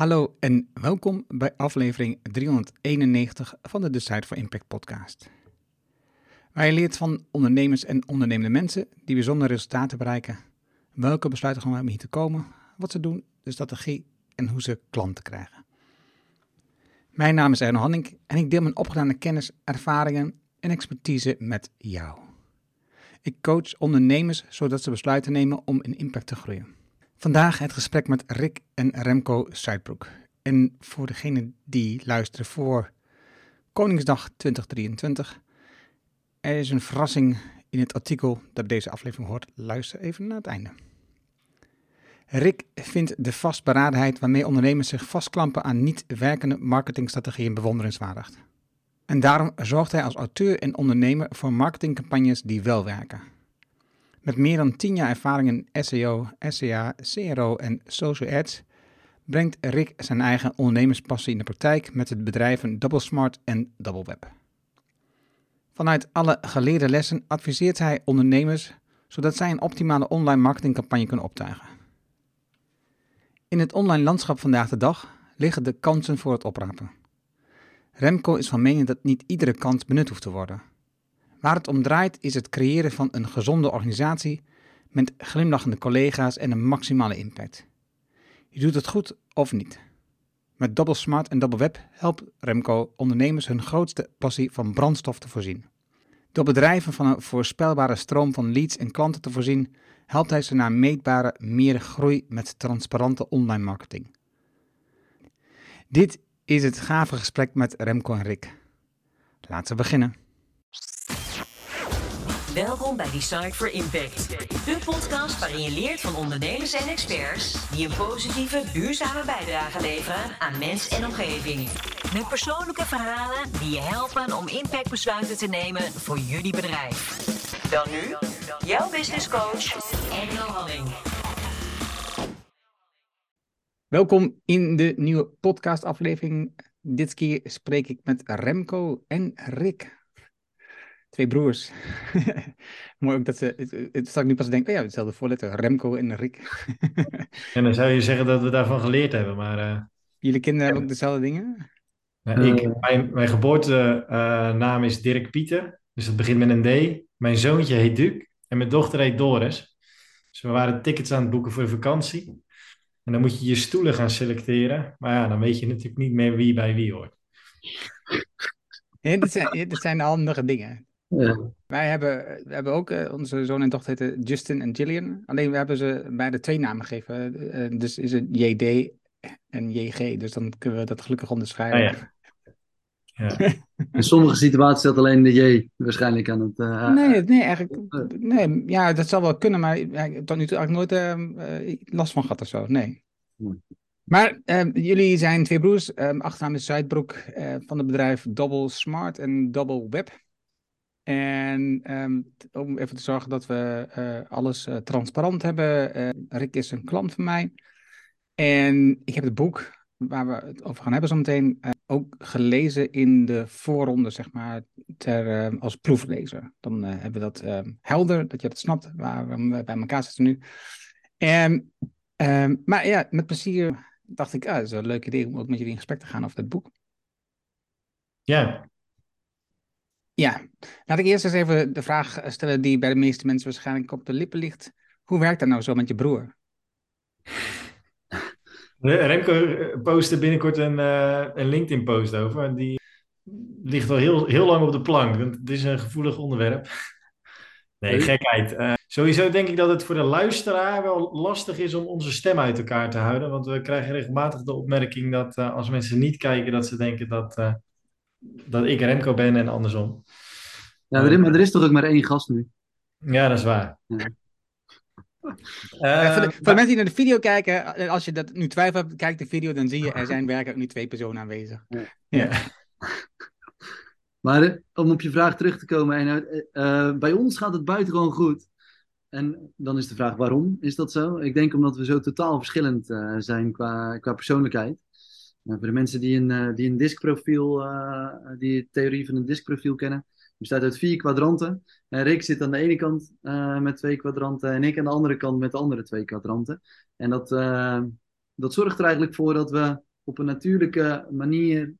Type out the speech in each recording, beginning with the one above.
Hallo en welkom bij aflevering 391 van de Decide for Impact podcast. Waar je leert van ondernemers en ondernemende mensen die bijzondere resultaten bereiken, welke besluiten gaan om hier te komen, wat ze doen, de strategie en hoe ze klanten krijgen. Mijn naam is Erno Hanning en ik deel mijn opgedane kennis, ervaringen en expertise met jou. Ik coach ondernemers zodat ze besluiten nemen om in impact te groeien. Vandaag het gesprek met Rick en Remco Zuidbroek. En voor degenen die luisteren voor Koningsdag 2023, er is een verrassing in het artikel dat deze aflevering hoort. Luister even naar het einde. Rick vindt de vastberadenheid waarmee ondernemers zich vastklampen aan niet werkende marketingstrategieën bewonderenswaardig. En daarom zorgt hij als auteur en ondernemer voor marketingcampagnes die wel werken. Met meer dan 10 jaar ervaring in SEO, SEA, CRO en social ads brengt Rick zijn eigen ondernemerspassie in de praktijk met het bedrijven Double Smart en Double Web. Vanuit alle geleerde lessen adviseert hij ondernemers zodat zij een optimale online marketingcampagne kunnen optuigen. In het online landschap vandaag de dag liggen de kansen voor het oprapen. Remco is van mening dat niet iedere kans benut hoeft te worden. Waar het om draait is het creëren van een gezonde organisatie met glimlachende collega's en een maximale impact. Je doet het goed of niet. Met Double Smart en Double Web helpt Remco ondernemers hun grootste passie van brandstof te voorzien. Door bedrijven van een voorspelbare stroom van leads en klanten te voorzien, helpt hij ze naar meetbare meer groei met transparante online marketing. Dit is het gave gesprek met Remco en Rick. Laten we beginnen. Welkom bij Design for Impact. De podcast waarin je leert van ondernemers en experts die een positieve, duurzame bijdrage leveren aan mens en omgeving. Met persoonlijke verhalen die je helpen om impactbesluiten te nemen voor jullie bedrijf. Dan nu, jouw business coach, Engel Halling. Welkom in de nieuwe podcastaflevering. Dit keer spreek ik met Remco en Rick. Twee broers. Mooi ook dat ze. Het, het zal ik nu pas denken. Oh ja, hetzelfde voorletter. Remco en Rick. En dan zou je zeggen dat we daarvan geleerd hebben, maar eh, Jullie kinderen hebben ook dezelfde dingen? nou, ik, mijn, mijn geboortenaam is Dirk Pieter, dus dat begint met een D. Mijn zoontje heet Duc en mijn dochter heet Doris. Dus we waren tickets aan het boeken voor de vakantie. En dan moet je je stoelen gaan selecteren. Maar ja, dan weet je natuurlijk niet meer wie bij wie hoort. Ja, dit, zijn, dit zijn handige dingen. Ja. Wij hebben, we hebben ook, eh, onze zoon en dochter heten Justin en Gillian. Alleen we hebben ze beide twee namen gegeven. Eh, dus is het JD en JG. Dus dan kunnen we dat gelukkig onderscheiden. Ah, ja. Ja. In sommige situaties staat alleen de J waarschijnlijk aan het. eh, Nee, nee, eigenlijk. Nee, ja, dat zal wel kunnen, maar ik heb tot nu toe eigenlijk nooit eh, eh, last van gehad of zo. Nee. Nee. Maar eh, jullie zijn twee broers. eh achternaam is Zuidbroek eh, van het bedrijf Double Smart en Double Web. En ehm, om even te zorgen dat we eh, alles eh, transparant hebben. eh, Rick is een klant van mij. En ik heb het boek waar we het over gaan hebben zometeen ook gelezen in de voorronde, zeg maar, ter, als proeflezer. Dan hebben we dat eh, helder, dat je dat snapt, waar we bij elkaar zitten nu. En, ehm, maar ja, met plezier dacht ik, ah, dat is een leuk idee om ook met jullie in gesprek te gaan over dat boek. ja, Ja, laat ik eerst eens even de vraag stellen die bij de meeste mensen waarschijnlijk op de lippen ligt. Hoe werkt dat nou zo met je broer? Remco eh, postte binnenkort een, eh, een LinkedIn-post over. En die ligt al heel, heel lang op de plank. want Het is een gevoelig onderwerp. Nee, gekheid. Eh, sowieso denk ik dat het voor de luisteraar wel lastig is om onze stem uit elkaar te houden. Want we krijgen regelmatig de opmerking dat eh, als mensen niet kijken, dat ze denken dat, eh, dat ik Remco ben en andersom. Ja, er is, maar er is toch ook maar één gast nu. Ja, dat is waar. Ja. Eh, Eh, voor, de, voor de mensen die naar de video kijken, eh, als je dat nu twijfelt, hebt, kijk de video, dan zie je er zijn werkelijk nu twee personen aanwezig. ja. Maar eh, om op je vraag terug te komen, Eino, eh, bij ons gaat het buitengewoon goed. En dan is de vraag waarom is dat zo? Ik denk omdat we zo totaal verschillend eh, zijn qua, qua persoonlijkheid. Voor de mensen die een, die een diskprofiel, eh, die de theorie van een diskprofiel kennen, bestaat uit vier kwadranten. En Rick zit aan de ene kant eh, met twee kwadranten en ik aan de andere kant met de andere twee kwadranten. En dat, eh, dat zorgt er eigenlijk voor dat we op een natuurlijke manier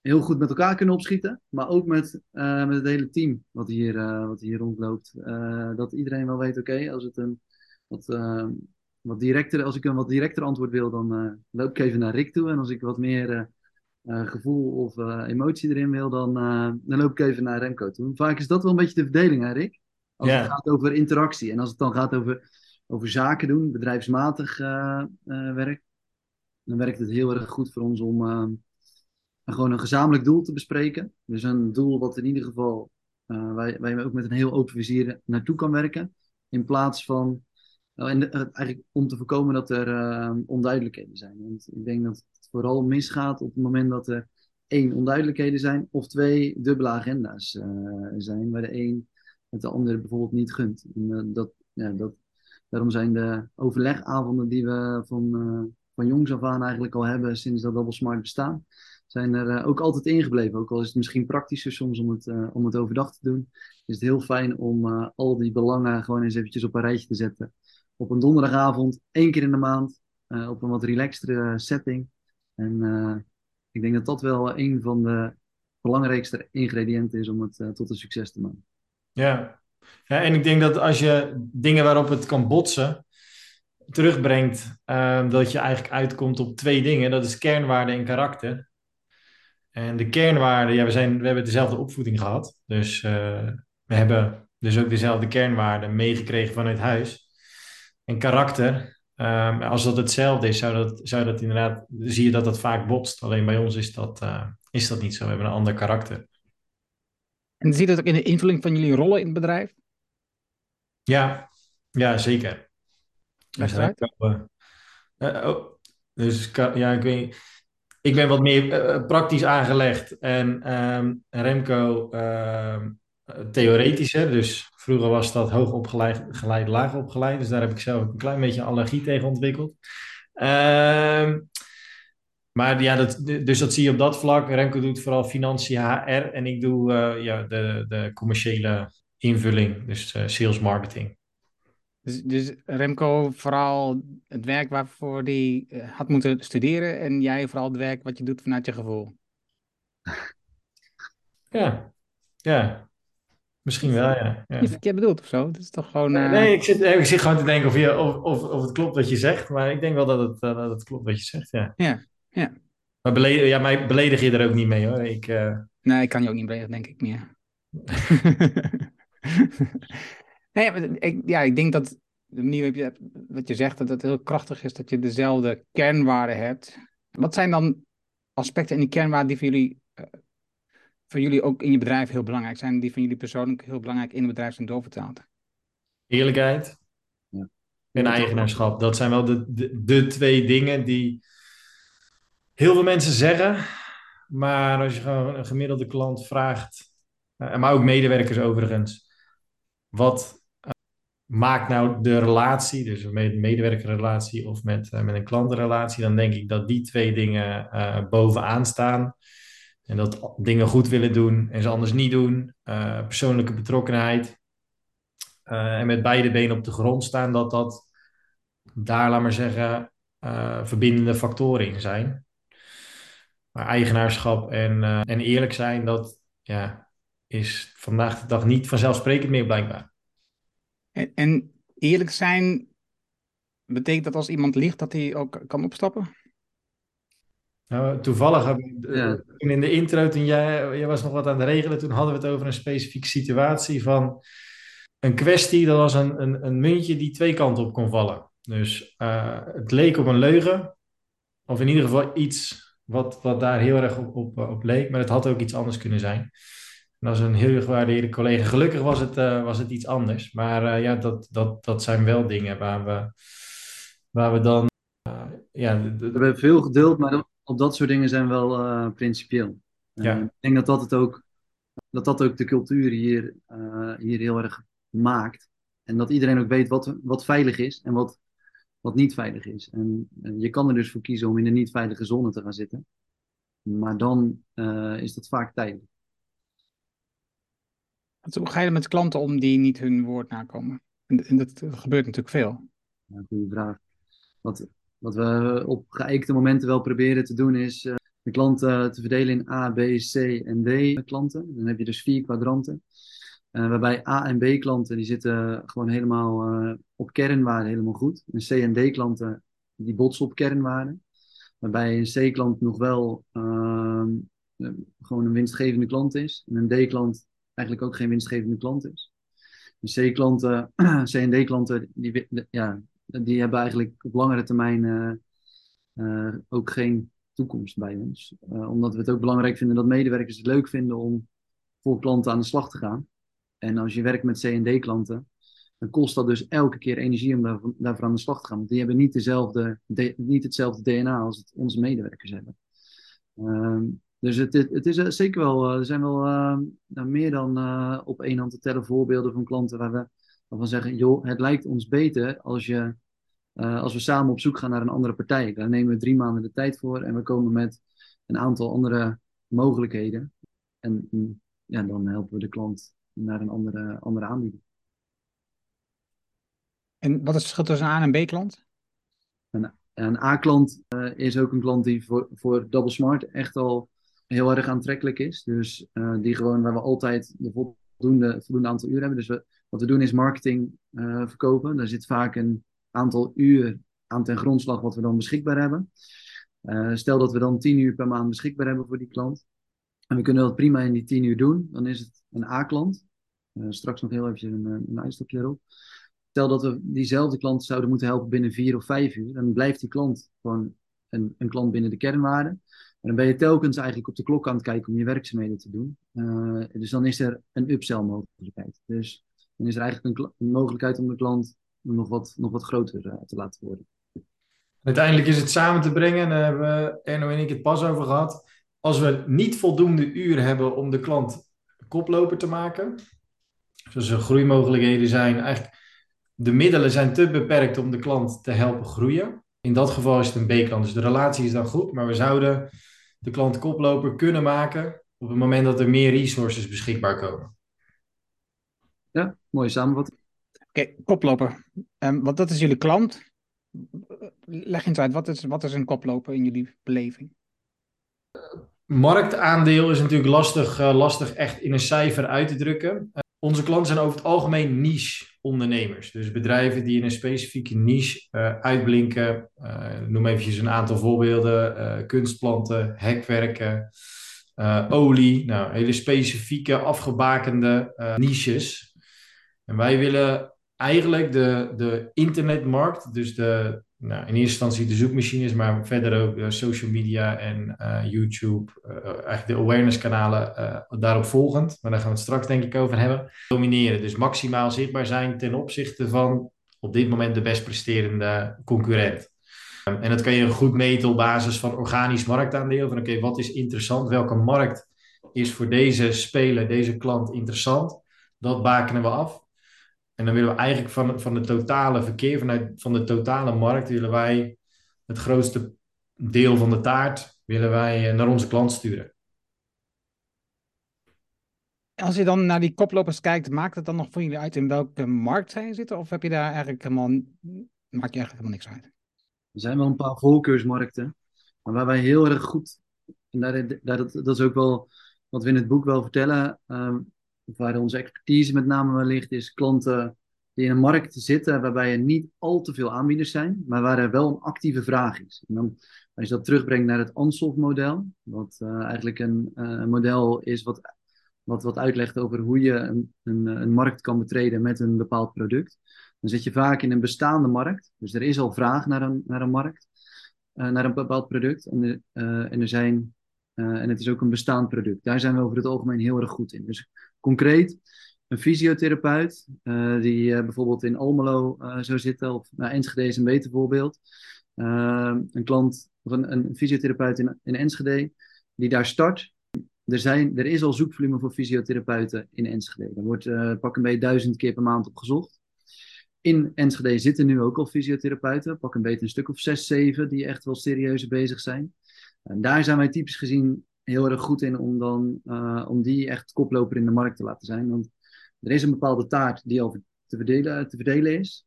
heel goed met elkaar kunnen opschieten. Maar ook met, eh, met het hele team wat hier, wat hier rondloopt. Dat iedereen wel weet, oké, als het een wat, wat directer, als ik een wat directer antwoord wil, dan loop ik even naar Rick toe. En als ik wat meer gevoel of emotie erin wil, dan, dan loop ik even naar Remco toe. Vaak is dat wel een beetje de verdeling, hè Rick? Als het gaat over interactie. En als het dan gaat over, over zaken doen, bedrijfsmatig werk, dan werkt het heel erg goed voor ons om gewoon een gezamenlijk doel te bespreken. Dus een doel wat in ieder geval wij, wij ook met een heel open vizier naartoe kan werken. In plaats van, en eigenlijk om te voorkomen dat er onduidelijkheden zijn. Want ik denk dat vooral misgaat op het moment dat er één, onduidelijkheden zijn, of twee, dubbele agenda's zijn, waar de een het de ander bijvoorbeeld niet gunt. En, dat, ja, dat, daarom zijn de overlegavonden die we van, van jongs af aan eigenlijk al hebben sinds dat Double Smart bestaan, zijn er ook altijd ingebleven. Ook al is het misschien praktischer soms om het, om het overdag te doen, is het heel fijn om al die belangen gewoon eens eventjes op een rijtje te zetten. Op een donderdagavond, één keer in de maand, op een wat relaxtere setting. En ik denk dat dat wel een van de belangrijkste ingrediënten is om het tot een succes te maken. Ja. ja, en ik denk dat als je dingen waarop het kan botsen, terugbrengt, dat je eigenlijk uitkomt op twee dingen. Dat is kernwaarde en karakter. En de kernwaarden, ja, we, zijn, we hebben dezelfde opvoeding gehad. Dus uh, we hebben dus ook dezelfde kernwaarden meegekregen vanuit huis. En karakter, um, als dat hetzelfde is, zou dat, zou dat inderdaad, zie je dat dat vaak botst. Alleen bij ons is dat, uh, is dat niet zo. We hebben een ander karakter. En zie je dat ook in de invulling van jullie rollen in het bedrijf? Ja, ja zeker. Dus, uh, oh, dus ja, ik weet ik ben wat meer uh, praktisch aangelegd en um, Remco uh, theoretischer. Dus vroeger was dat hoog opgeleid, geleid, laag opgeleid. Dus daar heb ik zelf een klein beetje allergie tegen ontwikkeld. Uh, maar ja, dat, dus dat zie je op dat vlak. Remco doet vooral financiën HR en ik doe uh, ja, de, de commerciële invulling, dus uh, sales marketing. Dus, dus, Remco vooral het werk waarvoor hij eh, had moeten studeren en jij vooral het werk wat je doet vanuit je gevoel. Ja, ja. Misschien wel, ja. ja. Je verkeerd bedoeld of zo? Het is toch gewoon... Uh... Nee, ik zit, ik zit gewoon te denken of, je, of, of, of het klopt wat je zegt, maar ik denk wel dat het, uh, dat het klopt wat je zegt, ja. Ja, ja. Maar beledig, ja, mij beledig je er ook niet mee, hoor. Ik, uh... Nee, ik kan je ook niet beledigen, denk ik meer. Nee, ik, ja, ik denk dat de manier wat je zegt, dat het heel krachtig is dat je dezelfde kernwaarden hebt. Wat zijn dan aspecten in die kernwaarden die voor jullie, voor jullie ook in je bedrijf heel belangrijk zijn, die van jullie persoonlijk heel belangrijk in het bedrijf zijn doorvertaald? Eerlijkheid ja. en eigenaarschap. Dat zijn wel de, de, de twee dingen die heel veel mensen zeggen. Maar als je gewoon een gemiddelde klant vraagt, uh, maar ook medewerkers overigens, wat maakt nou de relatie, dus een medewerkerrelatie of met, uh, met een klantenrelatie, dan denk ik dat die twee dingen uh, bovenaan staan. En dat dingen goed willen doen en ze anders niet doen. Uh, persoonlijke betrokkenheid. en met beide benen op de grond staan, dat dat daar, laat maar zeggen, verbindende factoren in zijn. Maar eigenaarschap en, en eerlijk zijn, dat ja, is vandaag de dag niet vanzelfsprekend meer blijkbaar. En, en eerlijk zijn, betekent dat als iemand ligt dat hij ook kan opstappen? Nou, toevallig, ja. in de intro, toen jij, jij was nog wat aan het regelen, toen hadden we het over een specifieke situatie van een kwestie, dat was een, een, een muntje die twee kanten op kon vallen. Dus uh, het leek op een leugen, of in ieder geval iets wat, wat daar heel erg op, op, op leek, maar het had ook iets anders kunnen zijn. En dat is een heel gewaardeerde collega. Gelukkig was het, uh, was het iets anders. Maar uh, ja, dat, dat, dat zijn wel dingen waar we, waar we dan. Ja, we hebben veel geduld, maar op dat soort dingen zijn we wel principieel. Ja. ik denk dat dat, het ook, dat dat ook de cultuur hier, hier heel erg maakt. En dat iedereen ook weet wat, wat veilig is en wat, wat niet veilig is. En je kan er dus voor kiezen om in een niet veilige zone te gaan zitten. Maar dan is dat vaak tijdelijk. Hoe ga je met klanten om die niet hun woord nakomen? En, en dat gebeurt natuurlijk veel. Ja, goede vraag. Wat, Wat we op geëikte momenten wel proberen te doen is uh, de klanten te verdelen in A, B, C en D klanten. Dan heb je dus vier kwadranten. Uh, waarbij A en B klanten die zitten gewoon helemaal op kernwaarde helemaal goed. En C en D klanten die botsen op kernwaarde. Waarbij een C-klant nog wel uh, gewoon een winstgevende klant is. En een D-klant eigenlijk ook geen winstgevende klant is. C-klanten, C en D-klanten, die, ja, die hebben eigenlijk op langere termijn uh, ook geen toekomst bij ons. Uh, omdat we het ook belangrijk vinden dat medewerkers het leuk vinden om voor klanten aan de slag te gaan. En als je werkt met C en D-klanten, dan kost dat dus elke keer energie om daar, daarvoor aan de slag te gaan. Want die hebben niet, dezelfde, niet hetzelfde DNA als het onze medewerkers hebben. Uh, dus het, het, is zeker wel, er zijn wel uh, meer dan op één hand te tellen voorbeelden van klanten waar we waarvan zeggen, joh, het lijkt ons beter als, je, uh, als we samen op zoek gaan naar een andere partij. Daar nemen we drie maanden de tijd voor en we komen met een aantal andere mogelijkheden. En ja, dan helpen we de klant naar een andere, andere aanbieding. En wat is het verschil tussen een A- en B-klant? Een, een A-klant uh, is ook een klant die voor, voor Double Smart echt al heel erg aantrekkelijk is. Dus uh, die gewoon waar we altijd de voldoende, voldoende aantal uur hebben. Dus we, wat we doen is marketing uh, verkopen. Daar zit vaak een aantal uur aan ten grondslag wat we dan beschikbaar hebben. Uh, stel dat we dan 10 uur per maand beschikbaar hebben voor die klant. En we kunnen dat prima in die 10 uur doen. Dan is het een A-klant. straks nog heel even een, een uitstapje erop. Stel dat we diezelfde klant zouden moeten helpen binnen 4 of 5 uur. Dan blijft die klant gewoon een, een klant binnen de kernwaarde. En dan ben je telkens eigenlijk op de klok aan het kijken om je werkzaamheden te doen. Dus dan is er een upsell mogelijkheid. Dus dan is er eigenlijk een, mogelijkheid om de klant nog wat, nog wat groter uh, te laten worden. Uiteindelijk is het samen te brengen, daar hebben Erno en ik het pas over gehad. Als we niet voldoende uren hebben om de klant koploper te maken, zoals er groeimogelijkheden zijn, eigenlijk de middelen zijn te beperkt om de klant te helpen groeien. In dat geval is het een B-klant, dus de relatie is dan goed, maar we zouden de klant koploper kunnen maken op het moment dat er meer resources beschikbaar komen. Ja, mooie samenvatting. Oké, okay, koploper. Um, want dat is jullie klant. Leg eens uit, wat is, wat is een koploper in jullie beleving? Marktaandeel is natuurlijk lastig, uh, lastig echt in een cijfer uit te drukken. Uh, onze klanten zijn over het algemeen niche ondernemers. Dus bedrijven die in een specifieke niche uh, uitblinken. noem eventjes een aantal voorbeelden. kunstplanten, hekwerken, olie. Nou, hele specifieke afgebakende niches. En wij willen eigenlijk de, de internetmarkt, dus de, nou, in eerste instantie de zoekmachines, maar verder ook de social media en uh, YouTube, uh, eigenlijk de awareness kanalen uh, daarop volgend, maar daar gaan we het straks denk ik over hebben, domineren. Dus maximaal zichtbaar zijn ten opzichte van op dit moment de best presterende concurrent. Um, en dat kan je goed meten op basis van organisch marktaandeel, van oké, wat is interessant, welke markt is voor deze speler, deze klant interessant, dat bakenen we af. En dan willen we eigenlijk van, van het totale verkeer, vanuit van de totale markt, willen wij het grootste deel van de taart willen wij naar onze klant sturen. Als je dan naar die koplopers kijkt, maakt het dan nog voor jullie uit in welke markt zij zitten? Of heb je daar eigenlijk helemaal, maakt je eigenlijk helemaal niks uit? Er zijn wel een paar voorkeursmarkten, maar waar wij heel erg goed, en daar, daar, dat, dat is ook wel wat we in het boek wel vertellen, um, waar onze expertise met name ligt, is klanten die in een markt zitten waarbij er niet al te veel aanbieders zijn, maar waar er wel een actieve vraag is. En dan, als je dat terugbrengt naar het Ansoff-model, wat uh, eigenlijk een uh, model is wat, wat, wat uitlegt over hoe je een, een, een markt kan betreden met een bepaald product, dan zit je vaak in een bestaande markt. Dus er is al vraag naar een, naar een markt, uh, naar een bepaald product. En, en er zijn en het is ook een bestaand product. Daar zijn we over het algemeen heel erg goed in. Dus concreet, een fysiotherapeut uh, die uh, bijvoorbeeld in Almelo zou zitten, of nou, Enschede is een beter voorbeeld. een klant of een, een fysiotherapeut in, in Enschede die daar start. Er, zijn, er is al zoekvolume voor fysiotherapeuten in Enschede. Er wordt pak een beetje duizend keer per maand op gezocht. In Enschede zitten nu ook al fysiotherapeuten, pak een beetje een stuk of zes, zeven, die echt wel serieus bezig zijn. En daar zijn wij typisch gezien heel erg goed in om, dan, uh, om die echt koploper in de markt te laten zijn. Want er is een bepaalde taart die al te verdelen, te verdelen is.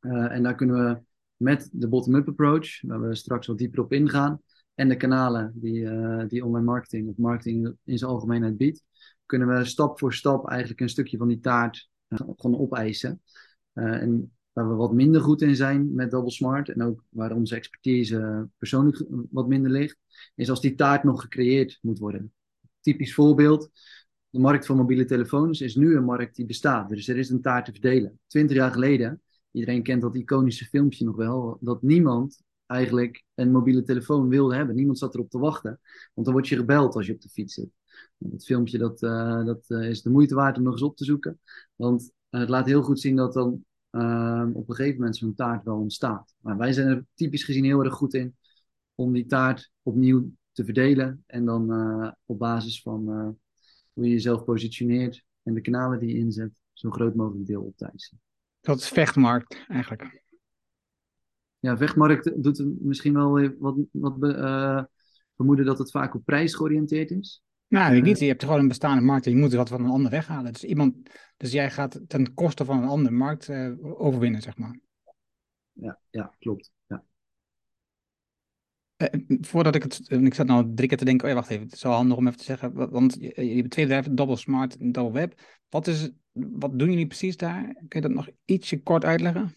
Uh, en daar kunnen we met de bottom-up approach, waar we straks wat dieper op ingaan, en de kanalen die, eh, die online marketing of marketing in zijn algemeenheid biedt, kunnen we stap voor stap eigenlijk een stukje van die taart uh, gewoon opeisen. En waar we wat minder goed in zijn met Double Smart en ook waar onze expertise persoonlijk wat minder ligt, is als die taart nog gecreëerd moet worden. Typisch voorbeeld, de markt van mobiele telefoons is nu een markt die bestaat. Dus er is een taart te verdelen. Twintig jaar geleden, iedereen kent dat iconische filmpje nog wel, dat niemand eigenlijk een mobiele telefoon wilde hebben. Niemand zat erop te wachten, want dan word je gebeld als je op de fiets zit. Dat filmpje dat, uh, dat uh, is de moeite waard om nog eens op te zoeken, want uh, het laat heel goed zien dat dan op een gegeven moment zo'n taart wel ontstaat. Maar wij zijn er typisch gezien heel erg goed in om die taart opnieuw te verdelen en dan op basis van hoe je jezelf positioneert en de kanalen die je inzet, zo'n groot mogelijk deel op te eisen. Dat is vechtmarkt eigenlijk. Ja, vechtmarkt doet misschien wel wat, wat uh, vermoeden dat het vaak op prijs georiënteerd is. Nou, ik niet. Je hebt gewoon een bestaande markt en je moet er wat van een ander weghalen. Dus, iemand, dus jij gaat ten koste van een andere markt uh, overwinnen, zeg maar. Ja, ja klopt. Ja. Uh, voordat ik het. Ik zat nou drie keer te denken. Oh ja, wacht even. Het is wel handig om even te zeggen. Want je, je hebt twee bedrijven: Double Smart en Double Web. Wat, is, wat doen jullie precies daar? Kun je dat nog ietsje kort uitleggen?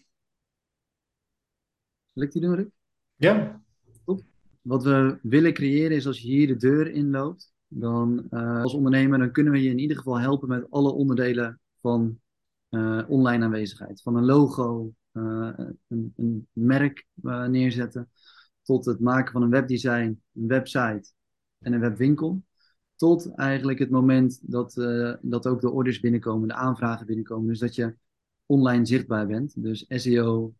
Zal ik die doen, Rick? Ja. Goed. Wat we willen creëren is als je hier de deur inloopt, dan uh, als ondernemer, dan kunnen we je in ieder geval helpen met alle onderdelen van uh, online aanwezigheid. Van een logo, uh, een, een, merk neerzetten, tot het maken van een webdesign, een website en een webwinkel. Tot eigenlijk het moment dat, dat ook de orders binnenkomen, de aanvragen binnenkomen. Dus dat je online zichtbaar bent. Dus SEO,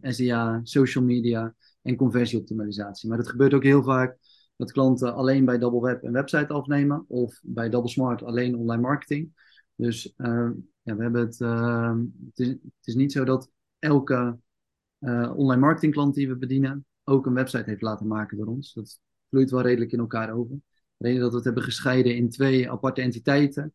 SEA, social media en conversieoptimalisatie. Maar het gebeurt ook heel vaak dat klanten alleen bij Double Web een website afnemen of bij Double Smart alleen online marketing. Dus uh, ja, we hebben het, uh, het, is, het, is, niet zo dat elke online marketing klant die we bedienen ook een website heeft laten maken door ons. Dat vloeit wel redelijk in elkaar over. De reden dat we het hebben gescheiden in twee aparte entiteiten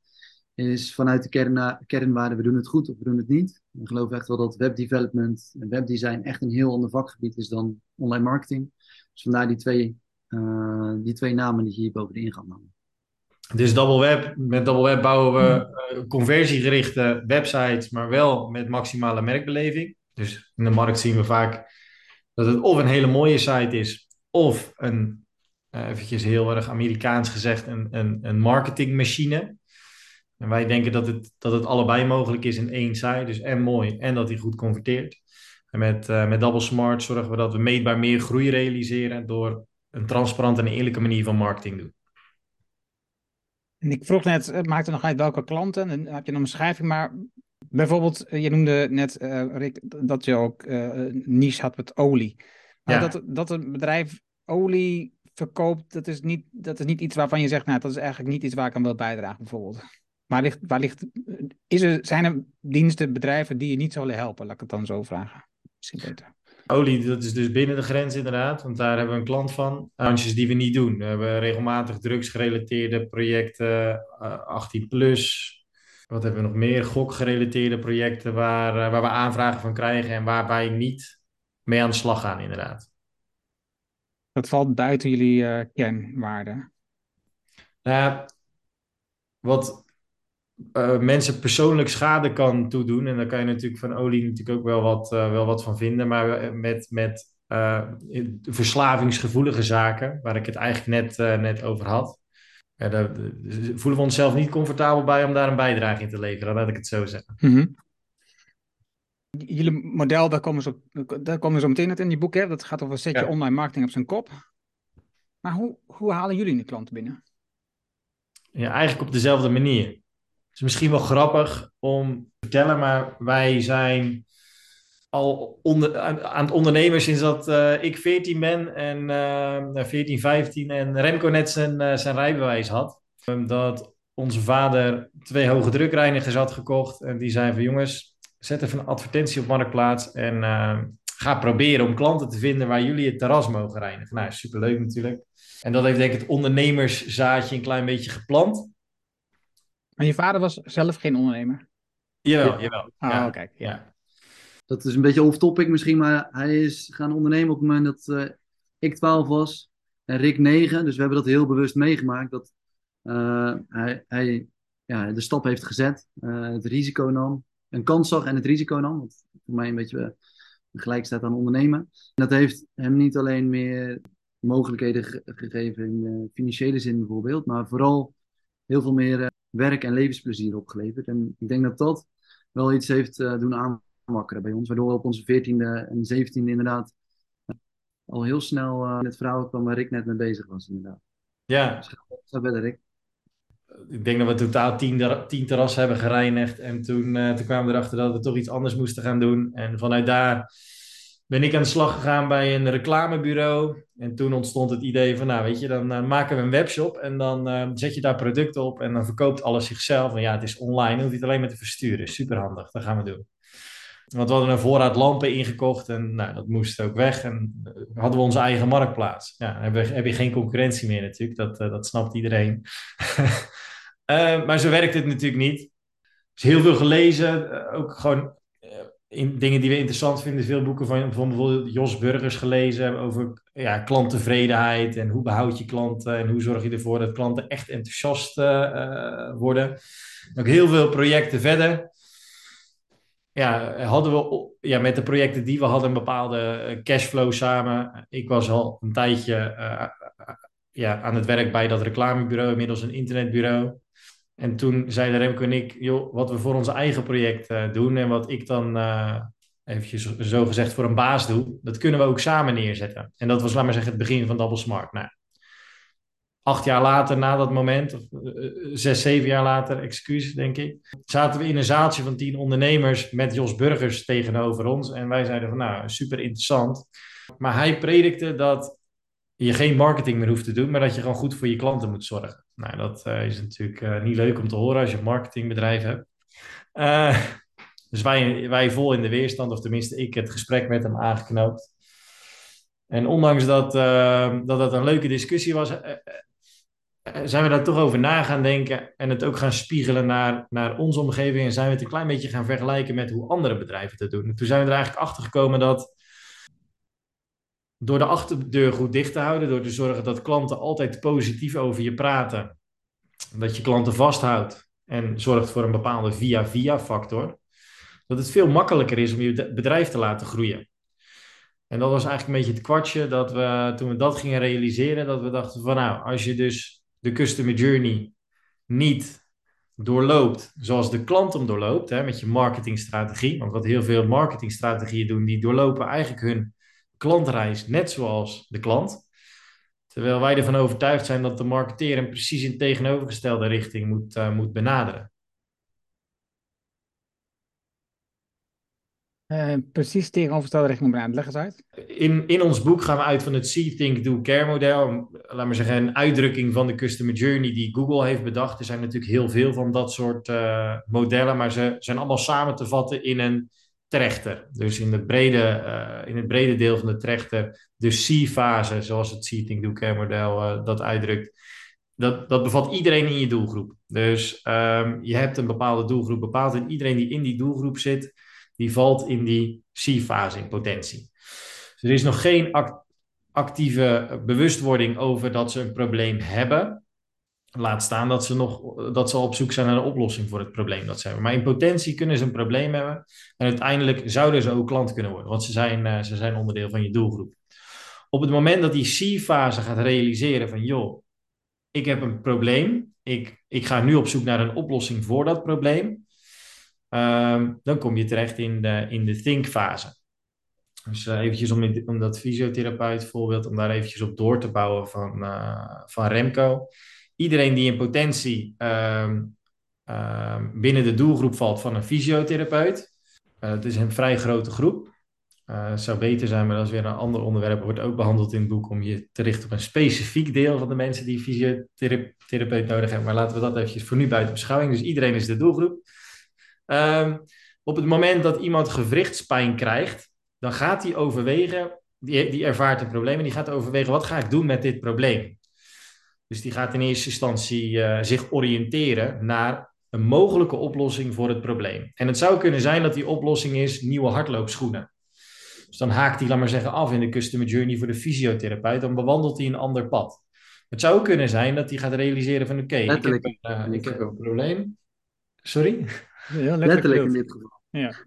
is vanuit de kern, kernwaarde, we doen het goed of we doen het niet. Ik geloof echt wel dat webdevelopment en webdesign echt een heel ander vakgebied is dan online marketing. Dus vandaar die twee, uh, die twee namen die hier boven de ingang hangen. Dus Double Web, met Double Web bouwen we uh, conversiegerichte websites, maar wel met maximale merkbeleving. Dus in de markt zien we vaak dat het of een hele mooie site is, of een, uh, eventjes heel erg Amerikaans gezegd, een, een, een marketingmachine. En wij denken dat het, dat het allebei mogelijk is in één site. Dus en mooi en dat hij goed converteert. En met, uh, met Double Smart zorgen we dat we meetbaar meer groei realiseren door een transparante en eerlijke manier van marketing doen. En ik vroeg net, het maakt er nog uit welke klanten, en dan heb je een omschrijving, maar bijvoorbeeld, je noemde net, uh, Rick, dat je ook uh, niche had met olie. Maar ja. dat, dat een bedrijf olie verkoopt, dat is, niet, dat is niet iets waarvan je zegt, nou, dat is eigenlijk niet iets waar ik aan wil bijdragen, bijvoorbeeld. Waar ligt, waar ligt, is er, zijn er diensten, bedrijven die je niet zullen helpen? Laat ik het dan zo vragen. Misschien beter. Olie, dat is dus binnen de grens inderdaad, want daar hebben we een klant van. Branches die we niet doen. We hebben regelmatig drugsgerelateerde projecten, uh, 18 plus. Wat hebben we nog meer? Gokgerelateerde projecten waar, uh, waar we aanvragen van krijgen en waar wij niet mee aan de slag gaan inderdaad. Dat valt buiten jullie uh, kernwaarden. Nou, wat uh, mensen persoonlijk schade kan toedoen. En daar kan je natuurlijk van olie natuurlijk ook wel wat, uh, wel wat van vinden. Maar met, met uh, verslavingsgevoelige zaken, waar ik het eigenlijk net, net over had. Ja, daar voelen we onszelf niet comfortabel bij om daar een bijdrage in te leveren, laat ik het zo zeggen. Mm -hmm. Jullie model, daar komen, ze op, daar komen ze zo meteen in je boek. Hè? Dat gaat over zet je ja. online marketing op zijn kop. Maar hoe, hoe halen jullie de klanten binnen? Ja, eigenlijk op dezelfde manier is misschien wel grappig om te vertellen, maar wij zijn al onder, aan het ondernemen sinds dat uh, ik 14 ben en uh, 14, 15 en Remco net zijn, uh, zijn rijbewijs had. Um, dat onze vader twee hoge drukreinigers had gekocht en die zei van jongens, zet even een advertentie op Marktplaats en uh, ga proberen om klanten te vinden waar jullie het terras mogen reinigen. Nou, superleuk natuurlijk. En dat heeft denk ik het ondernemerszaadje een klein beetje geplant. Maar je vader was zelf geen ondernemer? Jawel, jawel. Ah, ja. kijk, ja. dat is een beetje off-topic misschien, maar hij is gaan ondernemen op het moment dat uh, ik 12 was en Rick 9. Dus we hebben dat heel bewust meegemaakt. Dat uh, hij, hij ja, de stap heeft gezet, uh, het risico nam, een kans zag en het risico nam. Wat voor mij een beetje gelijk staat aan ondernemen. En dat heeft hem niet alleen meer mogelijkheden ge gegeven in financiële zin bijvoorbeeld, maar vooral heel veel meer werk en levensplezier opgeleverd. En ik denk dat dat wel iets heeft doen aan wakkeren bij ons. Waardoor we op onze 14e en 17e inderdaad eh, al heel snel uh, in het verhaal kwam waar Rick net mee bezig was inderdaad. Ja. Dus ga verder Rick. Ik denk dat we totaal tien, tien terrassen hebben gereinigd. En toen, uh, toen kwamen we erachter dat we toch iets anders moesten gaan doen. En vanuit daar ben ik aan de slag gegaan bij een reclamebureau. En toen ontstond het idee van, nou weet je, dan maken we een webshop en dan uh, zet je daar producten op en dan verkoopt alles zichzelf. En ja, het is online, dan hoef het alleen maar te versturen. Superhandig, dat gaan we doen. Want we hadden een voorraad lampen ingekocht en nou, dat moest ook weg. En uh, hadden we onze eigen marktplaats. Ja, dan heb je, geen concurrentie meer natuurlijk, dat, uh, dat snapt iedereen. maar zo werkt het natuurlijk niet. Dus heel veel gelezen, ook gewoon in dingen die we interessant vinden. Veel boeken van, van bijvoorbeeld Jos Burgers gelezen over ja, klanttevredenheid en hoe behoud je klanten en hoe zorg je ervoor dat klanten echt enthousiast worden. Ook heel veel projecten verder ja, hadden we ja, met de projecten die we hadden een bepaalde eh, cashflow samen. Ik was al een tijdje ja, aan het werk bij dat reclamebureau, inmiddels een internetbureau. En toen zeiden Remco en ik, joh, wat we voor ons eigen project uh, doen en wat ik dan uh, eventjes zo gezegd voor een baas doe, dat kunnen we ook samen neerzetten. En dat was, laat maar zeggen, het begin van Double Smart. Nou, acht jaar later, na dat moment, of uh, zes, zeven jaar later, excuus denk ik, zaten we in een zaaltje van tien ondernemers met Jos Burgers tegenover ons. En wij zeiden van nou, super interessant. Maar hij predikte dat je geen marketing meer hoeft te doen, maar dat je gewoon goed voor je klanten moet zorgen. Nou, dat uh, is natuurlijk uh, niet leuk om te horen als je een marketingbedrijf hebt. dus wij, wij vol in de weerstand, of tenminste ik het gesprek met hem aangeknoopt. En ondanks dat, dat een leuke discussie was, eh, zijn we daar toch over na gaan denken en het ook gaan spiegelen naar, naar onze omgeving. En zijn we het een klein beetje gaan vergelijken met hoe andere bedrijven het doen. En toen zijn we er eigenlijk achter gekomen dat door de achterdeur goed dicht te houden, door te zorgen dat klanten altijd positief over je praten, dat je klanten vasthoudt en zorgt voor een bepaalde via-via factor, dat het veel makkelijker is om je bedrijf te laten groeien. En dat was eigenlijk een beetje het kwartje dat we, toen we dat gingen realiseren, dat we dachten van nou, als je dus de customer journey niet doorloopt zoals de klant hem doorloopt, hè, met je marketingstrategie. Want wat heel veel marketingstrategieën doen, die doorlopen eigenlijk hun klantreis net zoals de klant. Terwijl wij ervan overtuigd zijn dat de marketeer hem precies in tegenovergestelde richting moet, uh, moet benaderen. Uh, precies tegenovergestelde richting benaderen. Leg eens uit. In, in ons boek gaan we uit van het See, Think, Do, Care model. Laat maar zeggen, een uitdrukking van de customer journey die Google heeft bedacht. Er zijn natuurlijk heel veel van dat soort uh, modellen, maar ze zijn allemaal samen te vatten in een trechter. Dus in, de brede, uh, in het brede deel van de trechter, de C-fase, zoals het See, Think, Do, Care model dat uitdrukt. Dat, dat bevat iedereen in je doelgroep. Dus um, je hebt een bepaalde doelgroep bepaald en iedereen die in die doelgroep zit, die valt in die C-fase in potentie. Dus er is nog geen act actieve bewustwording over dat ze een probleem hebben. Laat staan dat ze, nog, dat ze al op zoek zijn naar een oplossing voor het probleem dat ze hebben. Maar in potentie kunnen ze een probleem hebben. En uiteindelijk zouden ze ook klant kunnen worden, want ze zijn, uh, ze zijn onderdeel van je doelgroep. Op het moment dat die C-fase gaat realiseren van, joh, ik heb een probleem. Ik, ik ga nu op zoek naar een oplossing voor dat probleem. Um, dan kom je terecht in de, in de think-fase. Dus uh, eventjes om, om dat fysiotherapeut voorbeeld, om daar eventjes op door te bouwen van, uh, van Remco. Iedereen die in potentie um, um, binnen de doelgroep valt van een fysiotherapeut. Uh, het is een vrij grote groep. het zou beter zijn, maar dat is weer een ander onderwerp. wordt ook behandeld in het boek om je te richten op een specifiek deel van de mensen die fysiotherapeut nodig hebben. Maar laten we dat eventjes voor nu buiten beschouwing. Dus iedereen is de doelgroep. Um, op het moment dat iemand gewrichtspijn krijgt, dan gaat hij overwegen, die ervaart een probleem en die gaat overwegen, wat ga ik doen met dit probleem? Dus die gaat in eerste instantie uh, zich oriënteren naar een mogelijke oplossing voor het probleem. En het zou kunnen zijn dat die oplossing is nieuwe hardloopschoenen. Dus dan haakt hij, laat maar zeggen, af in de customer journey voor de fysiotherapeut. Dan bewandelt hij een ander pad. Het zou kunnen zijn dat hij gaat realiseren van oké, ik, heb, uh, ik heb een probleem. Sorry? Ja, letterlijk, letterlijk in dit geval. Ja.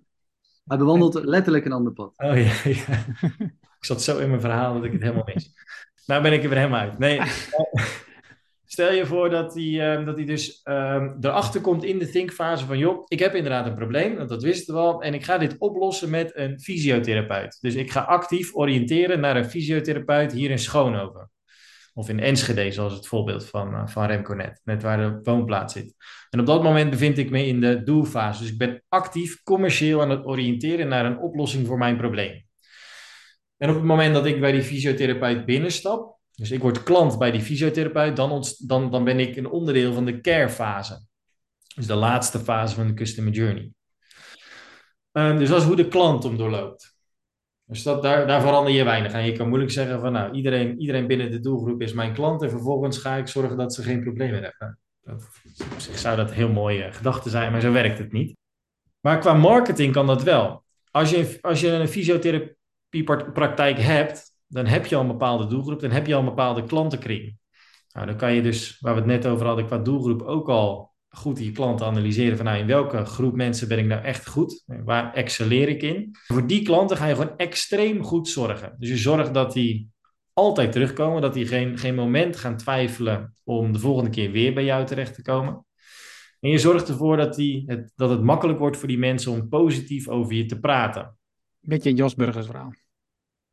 Hij bewandelt letterlijk een ander pad. Oh ja, ja. ik zat zo in mijn verhaal dat ik het helemaal mis. nou ben ik er weer helemaal uit. Nee, Stel je voor dat hij, um, dat hij dus um, erachter komt in de thinkfase van... joh, ik heb inderdaad een probleem, want dat wisten we al... en ik ga dit oplossen met een fysiotherapeut. Dus ik ga actief oriënteren naar een fysiotherapeut hier in Schoonhoven. Of in Enschede, zoals het voorbeeld van, uh, van Remco net. Net waar de woonplaats zit. En op dat moment bevind ik me in de doelfase. Dus ik ben actief, commercieel aan het oriënteren naar een oplossing voor mijn probleem. En op het moment dat ik bij die fysiotherapeut binnenstap dus ik word klant bij die fysiotherapeut, dan, dan, dan ben ik een onderdeel van de care fase. Dus de laatste fase van de customer journey. Um, dus dat is hoe de klant hem doorloopt. Dus dat, daar, daar verander je weinig aan. Je kan moeilijk zeggen van nou, iedereen, iedereen binnen de doelgroep is mijn klant en vervolgens ga ik zorgen dat ze geen problemen hebben. Dat, op zich zou dat een heel mooie gedachte zijn, maar zo werkt het niet. Maar qua marketing kan dat wel. Als je, als je een fysiotherapiepraktijk hebt, dan heb je al een bepaalde doelgroep, dan heb je al een bepaalde klantenkring. Nou, dan kan je dus, waar we het net over hadden, qua doelgroep ook al goed je klanten analyseren van nou, in welke groep mensen ben ik nou echt goed? Waar excelleer ik in? Voor die klanten ga je gewoon extreem goed zorgen. Dus je zorgt dat die altijd terugkomen, dat die geen, geen moment gaan twijfelen om de volgende keer weer bij jou terecht te komen. En je zorgt ervoor dat, die, het, dat het makkelijk wordt voor die mensen om positief over je te praten. Beetje een Jos Burgers verhaal.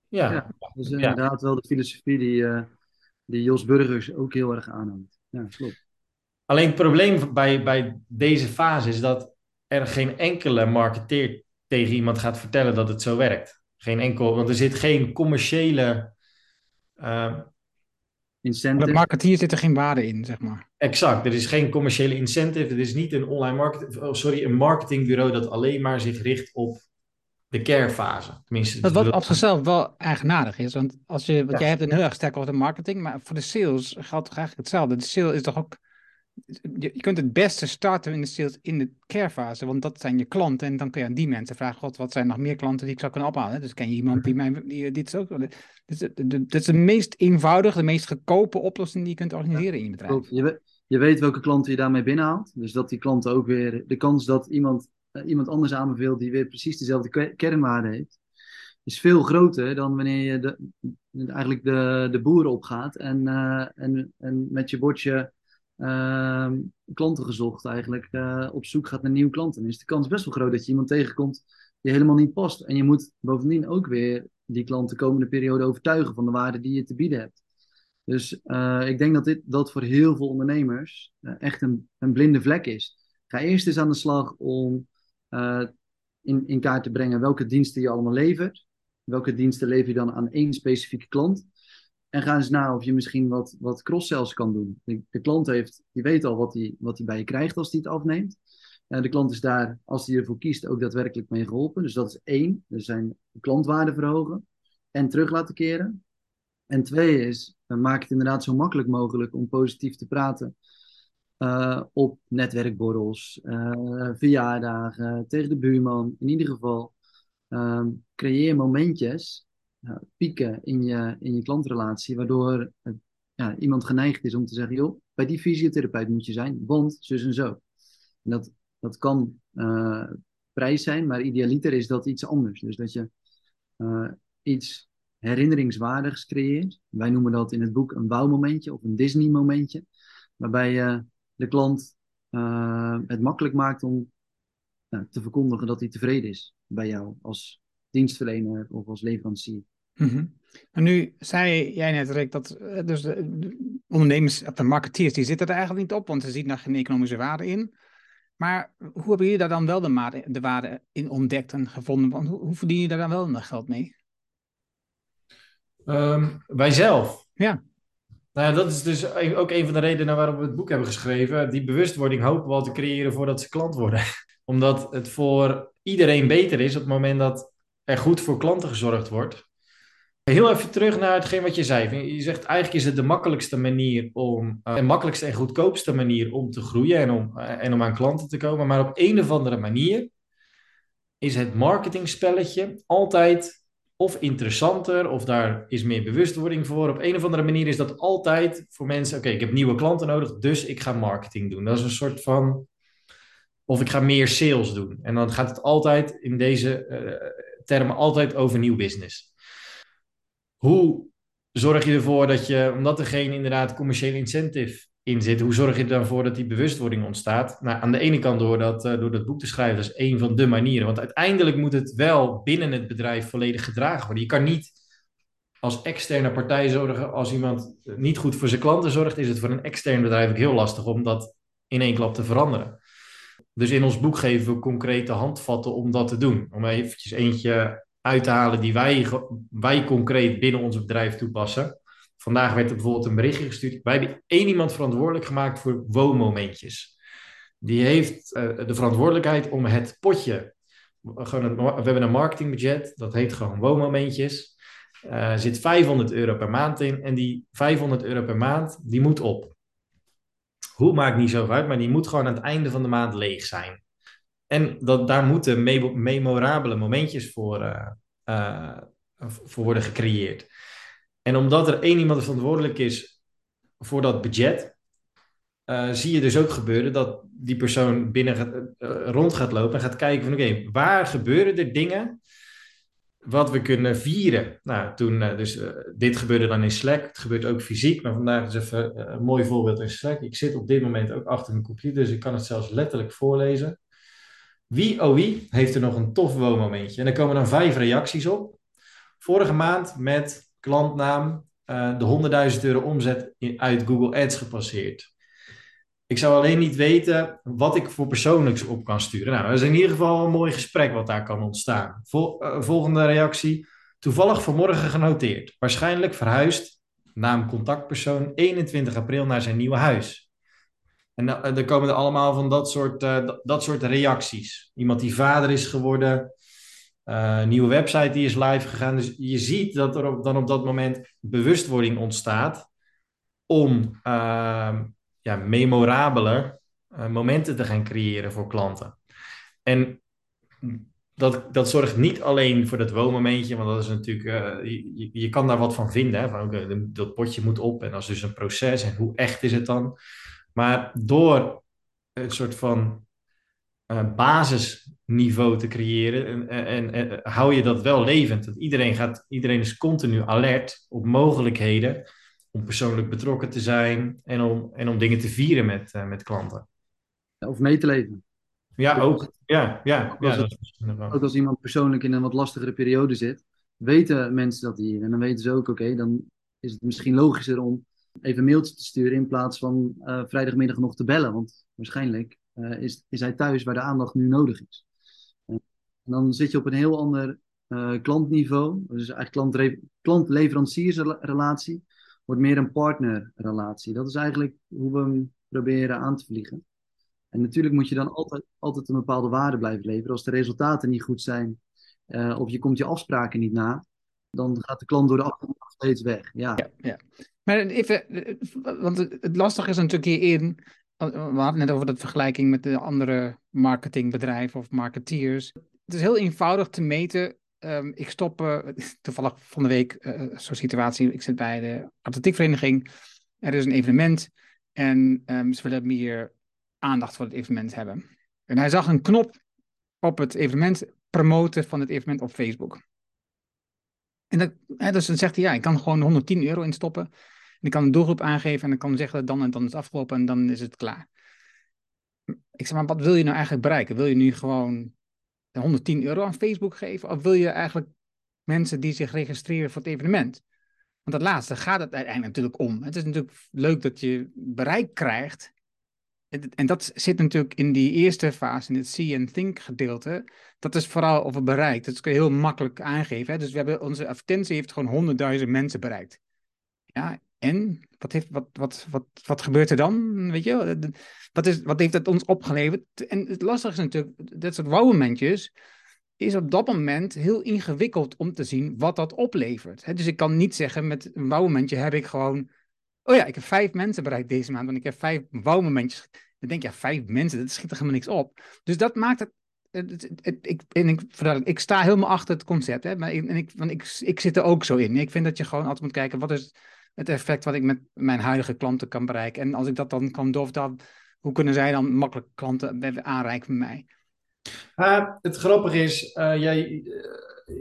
Ja. ja dus inderdaad wel de filosofie die, uh, die Jos Burgers ook heel erg aanhangt. Ja, klopt. Alleen het probleem bij, bij deze fase is dat er geen enkele marketeer tegen iemand gaat vertellen dat het zo werkt. Geen enkel, want er zit geen commerciële. Uh, incentive. De marketeer zit er geen waarde in, zeg maar. Exact, er is geen commerciële incentive. Er is niet een online marketing, oh, sorry, een marketingbureau dat alleen maar zich richt op de carefase. Tenminste, dat wat op zichzelf wel eigenaardig is. Want, als je, want jij hebt een heel erg sterk over de marketing, maar voor de sales geldt toch eigenlijk hetzelfde. De sale is toch ook. Je, je kunt het beste starten in de sales in de carefase, want dat zijn je klanten. En dan kun je aan die mensen vragen: God, wat zijn nog meer klanten die ik zou kunnen ophalen? Dus ken je iemand die mij die, dit ook. Dus dat is de meest eenvoudige, de meest goedkope oplossing die je kunt organiseren in je bedrijf. Je, je weet welke klanten je daarmee binnenhaalt. Dus dat die klanten ook weer de kans dat iemand iemand anders aanbeveelt die weer precies dezelfde kernwaarde heeft, is veel groter dan wanneer je de, eigenlijk de, de boer opgaat en, uh, en, en met je bordje uh, klanten gezocht eigenlijk uh, op zoek gaat naar nieuwe klanten. Is de kans best wel groot dat je iemand tegenkomt die helemaal niet past. En je moet bovendien ook weer die klant de komende periode overtuigen van de waarde die je te bieden hebt. Dus ik denk dat dit dat voor heel veel ondernemers echt een, een blinde vlek is. Ga eerst eens aan de slag om uh, in, in kaart te brengen welke diensten je allemaal levert. Welke diensten lever je dan aan één specifieke klant? En ga eens na of je misschien wat, wat cross-sells kan doen. De, de, klant heeft, die weet al wat hij wat bij je krijgt als hij het afneemt. Uh, de klant is daar, als hij ervoor kiest, ook daadwerkelijk mee geholpen. Dus dat is één. Dus zijn klantwaarde verhogen en terug laten keren. En twee is, uh, maak het inderdaad zo makkelijk mogelijk om positief te praten uh, op netwerkborrels, uh, verjaardagen, tegen de buurman. In ieder geval, um, creëer momentjes, uh, pieken in je, in je klantrelatie, waardoor ja, iemand geneigd is om te zeggen, joh, bij die fysiotherapeut moet je zijn, want zus en zo. En dat, dat kan prijs zijn, maar idealiter is dat iets anders. Dus dat je iets herinneringswaardigs creëert. Wij noemen dat in het boek een bouwmomentje of een Disney-momentje. Waarbij je de klant uh, het makkelijk maakt om uh, te verkondigen dat hij tevreden is bij jou als dienstverlener of als leverancier. Mm -hmm. Maar nu zei jij net, Rick, dat eh, dus de, de ondernemers, de marketeers, die zitten er eigenlijk niet op, want ze zien daar geen economische waarde in. Maar hoe hebben jullie daar dan wel de, waarde, de waarde in ontdekt en gevonden? Want hoe, hoe verdien je daar dan wel geld mee? Um, wij zelf. Ja. Nou ja, dat is dus ook een van de redenen waarom we het boek hebben geschreven. Die bewustwording hopen we al te creëren voordat ze klant worden. Omdat het voor iedereen beter is op het moment dat er goed voor klanten gezorgd wordt. Heel even terug naar hetgeen wat je zei. Je zegt eigenlijk is het de makkelijkste manier om, uh, de makkelijkste en goedkoopste manier om te groeien en om, uh, en om aan klanten te komen. Maar op een of andere manier is het marketingspelletje altijd of interessanter of daar is meer bewustwording voor. Op een of andere manier is dat altijd voor mensen, oké, ik heb nieuwe klanten nodig, dus ik ga marketing doen. Dat is een soort van, of ik ga meer sales doen. En dan gaat het altijd in deze uh, termen altijd over nieuw business. Hoe zorg je ervoor dat je, omdat er geen inderdaad commerciële incentive in zit, hoe zorg je er dan voor dat die bewustwording ontstaat? Nou, aan de ene kant door dat, uh, door dat boek te schrijven, dat is een van de manieren. Want uiteindelijk moet het wel binnen het bedrijf volledig gedragen worden. Je kan niet als externe partij zorgen, als iemand niet goed voor zijn klanten zorgt, is het voor een extern bedrijf ook heel lastig om dat in één klap te veranderen. Dus in ons boek geven we concrete handvatten om dat te doen. Om eventjes eentje uit te halen die wij, wij concreet binnen ons bedrijf toepassen. Vandaag werd er bijvoorbeeld een berichtje gestuurd. Wij hebben één iemand verantwoordelijk gemaakt voor woonmomentjes. Die heeft uh, de verantwoordelijkheid om het potje. Gewoon we hebben een marketingbudget, dat heet gewoon woonmomentjes. Uh, er zit 500 euro per maand in. En die 500 euro per maand, die moet op. Hoe maakt niet zo uit, maar die moet gewoon aan het einde van de maand leeg zijn. En dat, daar moeten me memorabele momentjes voor, uh, voor worden gecreëerd. En omdat er één iemand verantwoordelijk is voor dat budget, uh, zie je dus ook gebeuren dat die persoon binnen gaat, rond gaat lopen en gaat kijken van oké, waar gebeuren er dingen wat we kunnen vieren? Nou, toen, dus dit gebeurde dan in Slack, het gebeurt ook fysiek, maar vandaag is even een mooi voorbeeld in Slack. Ik zit op dit moment ook achter mijn computer, dus ik kan het zelfs letterlijk voorlezen. Wie, oh wie, heeft er nog een tof woonmomentje? En er komen dan vijf reacties op. Vorige maand met klantnaam uh, de 100.000 euro omzet in, uit Google Ads gepasseerd. Ik zou alleen niet weten wat ik voor persoonlijks op kan sturen. Nou, dat is in ieder geval een mooi gesprek wat daar kan ontstaan. Uh, volgende reactie. Toevallig vanmorgen genoteerd. Waarschijnlijk verhuisd, naam contactpersoon, 21 april naar zijn nieuwe huis. En dan komen er allemaal van dat soort, dat soort reacties. Iemand die vader is geworden, uh, nieuwe website die is live gegaan. Dus je ziet dat er op, dan op dat moment bewustwording ontstaat om uh, ja, memorabeler uh, momenten te gaan creëren voor klanten. En dat, dat zorgt niet alleen voor dat woonmomentje, want dat is natuurlijk, je, je kan daar wat van vinden. Hè? Van, dat potje moet op en dat is dus een proces en hoe echt is het dan? Maar door een soort van uh, basisniveau te creëren en, en, en, hou je dat wel levend. Dat iedereen, gaat, iedereen is continu alert op mogelijkheden om persoonlijk betrokken te zijn en om, en om dingen te vieren met, uh, met klanten. Of mee te leven. Ja, ook. Ja, ja, ook, als, ja, het, ook als iemand persoonlijk in een wat lastigere periode zit, weten mensen dat hier. En dan weten ze ook, oké, okay, dan is het misschien logischer om even een mailtje te sturen in plaats van uh, vrijdagmiddag nog te bellen. Want waarschijnlijk uh, is, is hij thuis waar de aandacht nu nodig is. Dan zit je op een heel ander uh, klantniveau. Dus eigenlijk klant-leveranciersrelatie wordt meer een partnerrelatie. Dat is eigenlijk hoe we hem proberen aan te vliegen. En natuurlijk moet je dan altijd, altijd een bepaalde waarde blijven leveren. Als de resultaten niet goed zijn of je komt je afspraken niet na, dan gaat de klant door de afstand steeds weg. Ja. ja. Maar even, want het lastige is natuurlijk hierin, we hadden het net over dat vergelijking met de andere marketingbedrijven of marketeers. Het is heel eenvoudig te meten. Um, ik stop uh, toevallig van de week uh, zo'n situatie. Ik zit bij de atletiekvereniging. Er is een evenement en um, ze willen meer aandacht voor het evenement hebben. En hij zag een knop op het evenement promoten van het evenement op Facebook. En dat, hè, dus dan zegt hij, ja, ik kan gewoon 110 euro instoppen. En ik kan een doelgroep aangeven en dan kan zeggen dat dan en dan is afgelopen en dan is het klaar. Ik zeg maar, wat wil je nou eigenlijk bereiken? Wil je nu gewoon 110 euro aan Facebook geven? Of wil je eigenlijk mensen die zich registreren voor het evenement? Want dat laatste gaat het uiteindelijk natuurlijk om. Het is natuurlijk leuk dat je bereik krijgt. En dat zit natuurlijk in die eerste fase, in het see and think gedeelte. Dat is vooral over bereik. Dat kun je heel makkelijk aangeven. Hè? Dus we hebben, onze advertentie heeft gewoon 100.000 mensen bereikt. Ja, en wat, heeft, wat, wat, wat, wat gebeurt er dan? Weet je, wat, is, wat heeft het ons opgeleverd? En het lastige is natuurlijk, dat soort wow-momentjes, is op dat moment heel ingewikkeld om te zien wat dat oplevert. dus ik kan niet zeggen met een wouwmomentje heb ik gewoon, oh ja, ik heb vijf mensen bereikt deze maand, want ik heb vijf wouwmomentjes. Dan denk je, ja, vijf mensen, dat schiet er helemaal niks op. Dus dat maakt het ik, en ik, ik sta helemaal achter het concept. Hè, maar en ik, want ik, ik zit er ook zo in. Ik vind dat je gewoon altijd moet kijken, wat is het effect wat ik met mijn huidige klanten kan bereiken. En als ik dat dan kan doorvertalen, hoe kunnen zij dan makkelijk klanten aanreiken met mij? Uh, het grappige is, uh, jij, uh,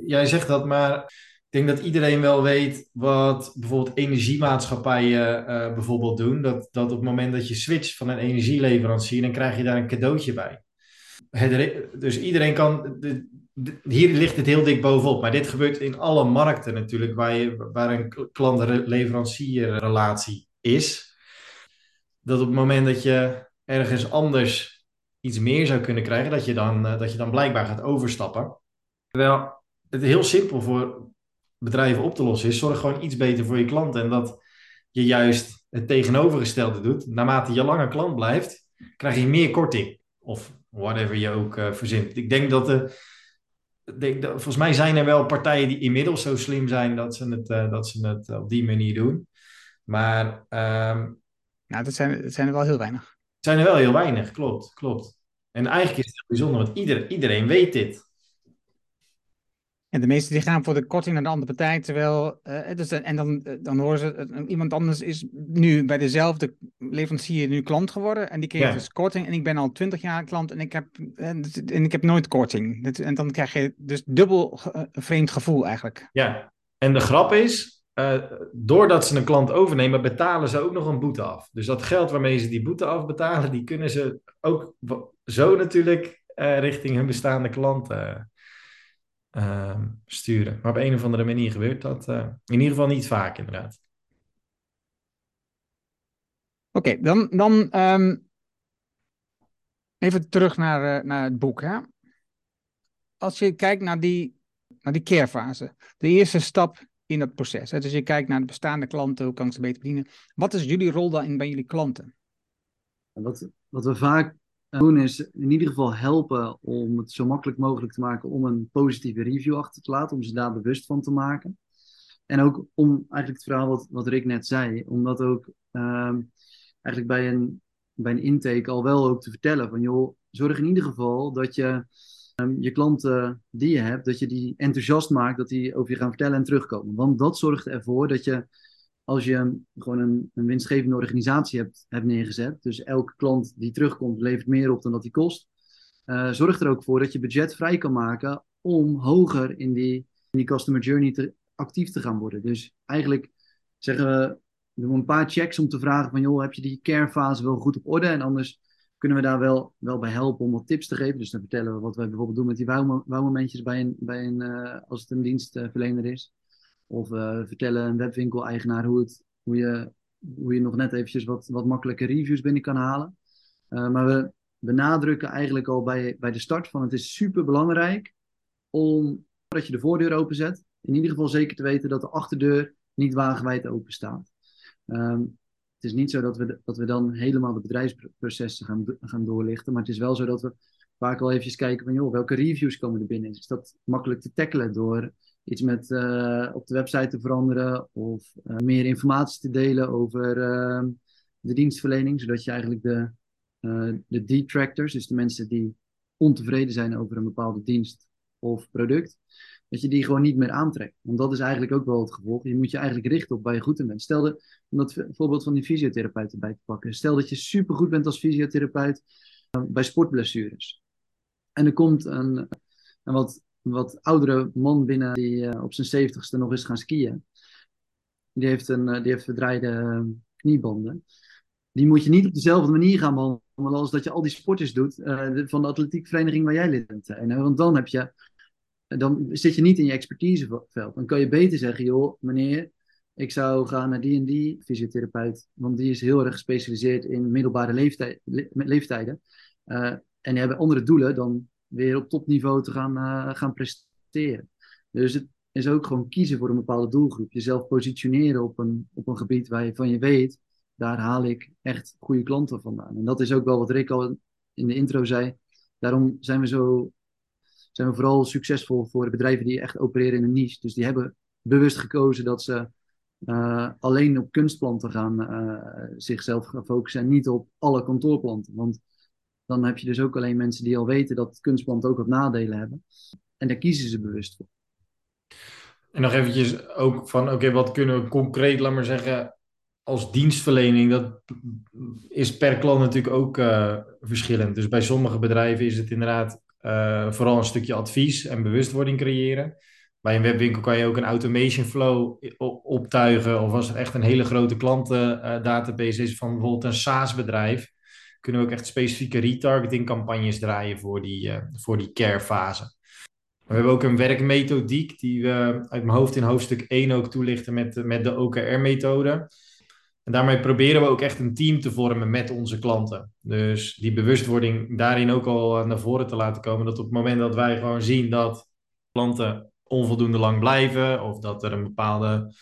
jij zegt dat, maar ik denk dat iedereen wel weet wat bijvoorbeeld energiemaatschappijen bijvoorbeeld doen. Dat, dat op het moment dat je switcht van een energieleverancier, dan krijg je daar een cadeautje bij. Dus iedereen kan. Hier ligt het heel dik bovenop. Maar dit gebeurt in alle markten natuurlijk, waar, je, waar een klant-leverancierrelatie is. Dat op het moment dat je ergens anders iets meer zou kunnen krijgen, dat je dan, eh, dat je dan blijkbaar gaat overstappen. Terwijl het heel simpel voor bedrijven op te lossen is: zorg gewoon iets beter voor je klanten. En dat je juist het tegenovergestelde doet. Naarmate je langer klant blijft, krijg je meer korting. Of whatever je ook uh, verzint. Ik denk dat de. Denk dat, volgens mij zijn er wel partijen die inmiddels zo slim zijn dat ze het, uh, dat ze het op die manier doen. Maar. Um, nou, dat zijn, dat zijn er wel heel weinig. Het zijn er wel heel weinig, klopt. klopt. En eigenlijk is het heel bijzonder, want ieder, iedereen weet dit. En de meesten die gaan voor de korting naar de andere partij, terwijl, uh, dus, en dan, eh, dan horen ze, uh, iemand anders is nu bij dezelfde leverancier nu klant geworden en die kreeg dus korting en ik ben al twintig jaar klant en ik heb, en, en ik heb nooit korting. en dan krijg je dus dubbel vreemd gevoel eigenlijk. Ja, en de grap is, doordat ze een klant overnemen, betalen ze ook nog een boete af. Dus dat geld waarmee ze die boete afbetalen, die kunnen ze ook zo natuurlijk richting hun bestaande klanten uh, sturen. Maar op een of andere manier gebeurt dat uh, in ieder geval niet vaak, inderdaad. Oké, okay, dan, dan um, even terug naar, uh, naar het boek. Hè? Als je kijkt naar die, naar die carefase, de eerste stap in het proces. Hè? Dus je kijkt naar de bestaande klanten, hoe kan ik ze beter bedienen? Wat is jullie rol daarin bij jullie klanten? Wat, wat we vaak doen is in ieder geval helpen om het zo makkelijk mogelijk te maken om een positieve review achter te laten, om ze daar bewust van te maken. En ook om eigenlijk het verhaal wat, wat Rick net zei, om dat ook ehm, eigenlijk bij een, bij een intake al wel ook te vertellen. Van joh, zorg in ieder geval dat je um, je klanten die je hebt, dat je die enthousiast maakt, dat die over je gaan vertellen en terugkomen. Want dat zorgt ervoor dat je als je gewoon een, een winstgevende organisatie hebt, hebt neergezet, dus elke klant die terugkomt levert meer op dan dat die kost, uh, zorg er ook voor dat je budget vrij kan maken om hoger in die, in die customer journey te, actief te gaan worden. Dus eigenlijk zeggen we, doen een paar checks om te vragen van, joh, heb je die carefase wel goed op orde? En anders kunnen we daar wel, wel bij helpen om wat tips te geven. Dus dan vertellen we wat wij bijvoorbeeld doen met die wouwmomentjes bij een, bij een uh, als het een dienstverlener is. Of uh, vertellen een webwinkel-eigenaar hoe, hoe, je, hoe je nog net eventjes wat, wat makkelijke reviews binnen kan halen. Uh, maar we benadrukken eigenlijk al bij, bij de start van het is super belangrijk om, dat je de voordeur openzet, in ieder geval zeker te weten dat de achterdeur niet wagenwijd open staat. Um, het is niet zo dat we, dat we dan helemaal de bedrijfsprocessen gaan, gaan doorlichten, maar het is wel zo dat we vaak al eventjes kijken van, joh, welke reviews komen er binnen? Is dat makkelijk te tackelen door iets met uh, op de website te veranderen of uh, meer informatie te delen over uh, de dienstverlening, zodat je eigenlijk de, de detractors, dus de mensen die ontevreden zijn over een bepaalde dienst of product, dat je die gewoon niet meer aantrekt. Want dat is eigenlijk ook wel het gevolg. Je moet je eigenlijk richten op waar je goed in bent. Stel de, om dat voorbeeld van die fysiotherapeut erbij te pakken. Stel dat je supergoed bent als fysiotherapeut bij sportblessures. En er komt een, een wat wat oudere man binnen die uh, op zijn zeventigste nog is gaan skiën. Die heeft, een, uh, die heeft verdraaide uh, kniebanden. Die moet je niet op dezelfde manier gaan behandelen als dat je al die sporters doet van de atletiekvereniging waar jij lid bent. want dan, heb je, dan zit je niet in je expertiseveld. Dan kan je beter zeggen, joh, meneer, ik zou gaan naar die en die fysiotherapeut. Want die is heel erg gespecialiseerd in middelbare leeftijd, le leeftijden. en die hebben andere doelen dan weer op topniveau te gaan, uh, gaan presteren. Dus het is ook gewoon kiezen voor een bepaalde doelgroep. Jezelf positioneren op een, op een gebied waarvan je weet, daar haal ik echt goede klanten vandaan. En dat is ook wel wat Rick al in de intro zei. Daarom zijn we zo, zijn we vooral succesvol voor bedrijven die echt opereren in een niche. Dus die hebben bewust gekozen dat ze uh, alleen op kunstplanten gaan uh, zichzelf gaan focussen en niet op alle kantoorplanten. Want dan heb je dus ook alleen mensen die al weten dat kunstplanten ook wat nadelen hebben. En daar kiezen ze bewust voor. En nog eventjes ook van, oké, wat kunnen we concreet, laat maar zeggen, als dienstverlening, dat is per klant natuurlijk ook uh, verschillend. Dus bij sommige bedrijven is het inderdaad uh, vooral een stukje advies en bewustwording creëren. Bij een webwinkel kan je ook een automation flow optuigen. Of als het echt een hele grote klantendatabase is van bijvoorbeeld een SaaS-bedrijf, kunnen we ook echt specifieke retargeting campagnes draaien voor die, uh, voor die care-fase. We hebben ook een werkmethodiek die we uit mijn hoofd in hoofdstuk 1 ook toelichten met, met de OKR-methode. En daarmee proberen we ook echt een team te vormen met onze klanten. Dus die bewustwording daarin ook al naar voren te laten komen. Dat op het moment dat wij gewoon zien dat klanten onvoldoende lang blijven, of dat er een bepaalde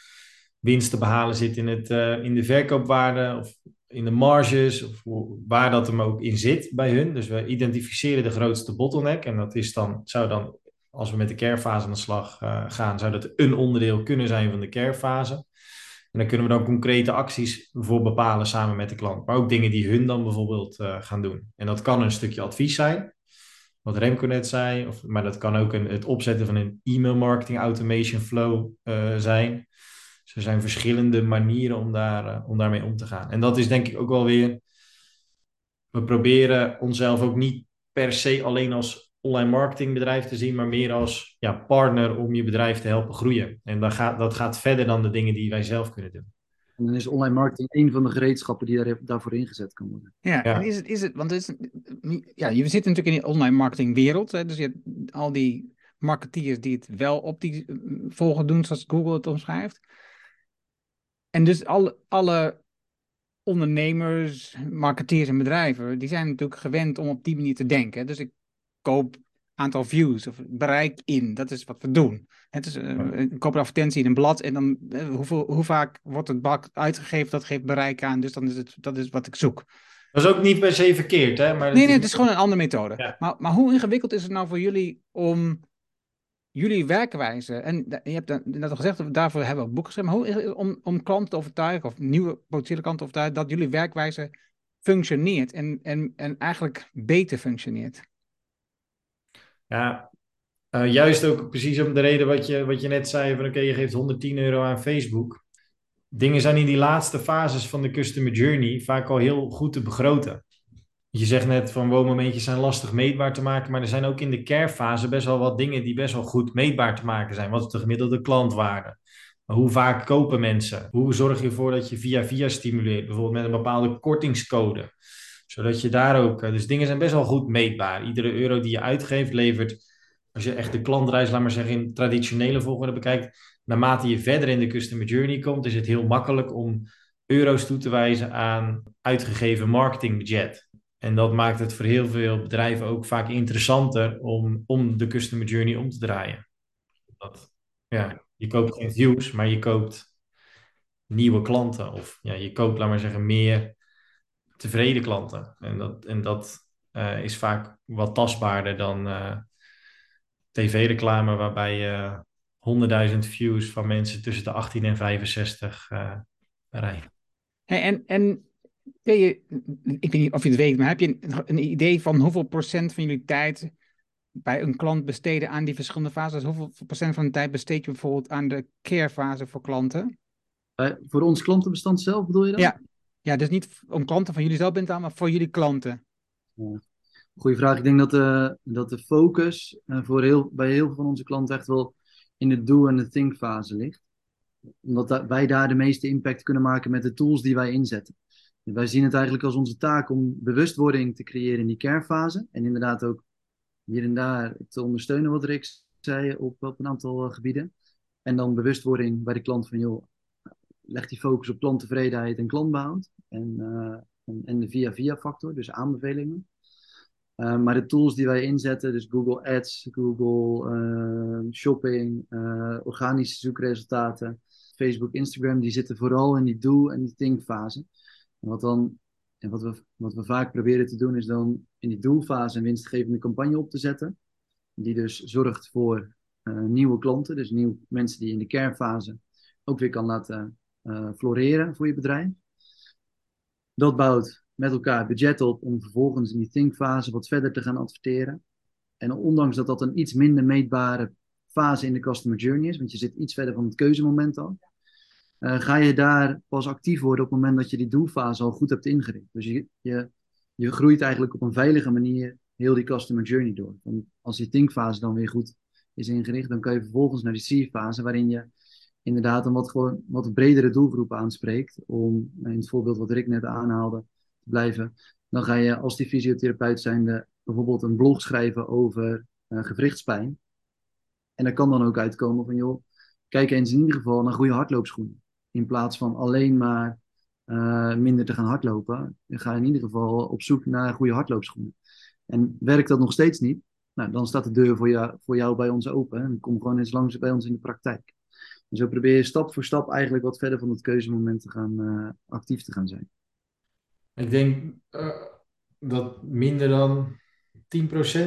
winst te behalen zit in, het, in de verkoopwaarde of in de marges, of waar dat hem ook in zit bij hun. Dus we identificeren de grootste bottleneck. En dat is dan, zou dan, als we met de carefase aan de slag uh, gaan, zou dat een onderdeel kunnen zijn van de carefase. En dan kunnen we dan concrete acties voor bepalen samen met de klant. Maar ook dingen die hun dan bijvoorbeeld uh, gaan doen. En dat kan een stukje advies zijn wat Remco net zei. Of, maar dat kan ook een, het opzetten van een e-mail marketing automation flow uh, zijn. Er zijn verschillende manieren om, daar, uh, om daarmee om te gaan. En dat is denk ik ook wel weer. We proberen onszelf ook niet per se alleen als online marketingbedrijf te zien, maar meer als ja, partner om je bedrijf te helpen groeien. En dat gaat, dat gaat verder dan de dingen die wij zelf kunnen doen. En dan is online marketing een van de gereedschappen die daar, daarvoor ingezet kan worden. Ja, ja. En is het, is het, want het is, ja, je zit natuurlijk in die online marketingwereld. Hè, dus je hebt al die marketeers die het wel op die volgen doen, zoals Google het omschrijft. En dus alle, alle ondernemers, marketeers en bedrijven, die zijn natuurlijk gewend om op die manier te denken. Dus ik koop aantal views of bereik in. Dat is wat we doen. Het is uh, een koop een advertentie in een blad en dan uh, hoeveel, hoe vaak wordt het bak uitgegeven, dat geeft bereik aan. Dus dan is het, dat is wat ik zoek. Dat is ook niet per se verkeerd, hè? Maar nee, nee, het is gewoon een andere methode. Ja. Maar, maar hoe ingewikkeld is het nou voor jullie om jullie werkwijze, en je hebt net al gezegd, daarvoor hebben we ook geschreven, maar hoe om, om klanten te overtuigen, of nieuwe potentiële klanten te overtuigen, dat jullie werkwijze functioneert en, en, en eigenlijk beter functioneert? Ja, uh, juist ook precies om de reden wat je, wat je net zei: van oké, je geeft 110 euro aan Facebook. Dingen zijn in die laatste fases van de customer journey vaak al heel goed te begroten. Je zegt net van woonmomentjes zijn lastig meetbaar te maken, maar er zijn ook in de care-fase best wel wat dingen die best wel goed meetbaar te maken zijn. Wat is de gemiddelde klantwaarde? Hoe vaak kopen mensen? Hoe zorg je ervoor dat je via via stimuleert? Bijvoorbeeld met een bepaalde kortingscode zodat je daar ook, eh, dus dingen zijn best wel goed meetbaar. Iedere euro die je uitgeeft levert, als je echt de klantreis, laat maar zeggen, in traditionele volgorde bekijkt, naarmate je verder in de customer journey komt, is het heel makkelijk om euro's toe te wijzen aan uitgegeven marketingbudget. En dat maakt het voor heel veel bedrijven ook vaak interessanter om, om de customer journey om te draaien. Dat, ja, je koopt geen views, maar je koopt nieuwe klanten. Of ja, je koopt, laat maar zeggen, meer tevreden klanten. En dat, en dat uh, is vaak wat tastbaarder dan uh, tv-reclame, waarbij je uh, 100.000 views van mensen tussen de 18 en 65 uh, bereikt. Hey, en, en je, ik weet niet of je het weet, maar heb je een, een idee van hoeveel procent van jullie tijd bij een klant besteden aan die verschillende fases? Hoeveel procent van de tijd besteed je bijvoorbeeld aan de care fase voor klanten? Uh, voor ons klantenbestand zelf bedoel je dat? Ja, ja, dus niet om klanten van jullie zelf bent aan, maar voor jullie klanten. Ja. Goeie vraag. Ik denk dat de, dat de focus uh, voor heel, bij heel veel van onze klanten echt wel in de do- en de think fase ligt. Omdat da wij daar de meeste impact kunnen maken met de tools die wij inzetten. Wij zien het eigenlijk als onze taak om bewustwording te creëren in die kernfase. En inderdaad ook hier en daar te ondersteunen, wat Rick zei, op, een aantal uh, gebieden. En dan bewustwording bij de klant van, joh, leg die focus op klanttevredenheid en klantbehoud. En, uh, en, en, de via-via factor, dus aanbevelingen. Uh, maar de tools die wij inzetten, dus Google Ads, Google Shopping, organische zoekresultaten, Facebook, Instagram, die zitten vooral in die do- en die think-fase. Wat, dan, en wat, we, wat we vaak proberen te doen, is dan in die do-fase een winstgevende campagne op te zetten. die dus zorgt voor nieuwe klanten, dus nieuwe mensen die in de kernfase ook weer kan laten floreren voor je bedrijf. Dat bouwt met elkaar budget op om vervolgens in die thinkfase wat verder te gaan adverteren. En ondanks dat dat een iets minder meetbare fase in de customer journey is, want je zit iets verder van het keuzemoment al, uh, ga je daar pas actief worden op het moment dat je die doelfase al goed hebt ingericht. Dus je, je, je groeit eigenlijk op een veilige manier heel die customer journey door. Want als die thinkfase dan weer goed is ingericht, dan kan je vervolgens naar die see-fase, waarin je inderdaad een wat, gewoon, wat bredere doelgroep aanspreekt. Om in het voorbeeld wat Rick net aanhaalde te blijven. Dan ga je als die fysiotherapeut zijnde bijvoorbeeld een blog schrijven over uh, gewrichtspijn. En daar kan dan ook uitkomen van, joh, kijk eens in ieder geval naar goede hardloopschoenen. In plaats van alleen maar uh, minder te gaan hardlopen, ga in ieder geval op zoek naar goede hardloopschoenen. En werkt dat nog steeds niet, nou, dan staat de deur voor jou, voor jou bij ons open. En kom gewoon eens langs bij ons in de praktijk. En zo probeer je stap voor stap eigenlijk wat verder van het keuzemoment te gaan, uh, actief te gaan zijn. Ik denk uh, dat minder dan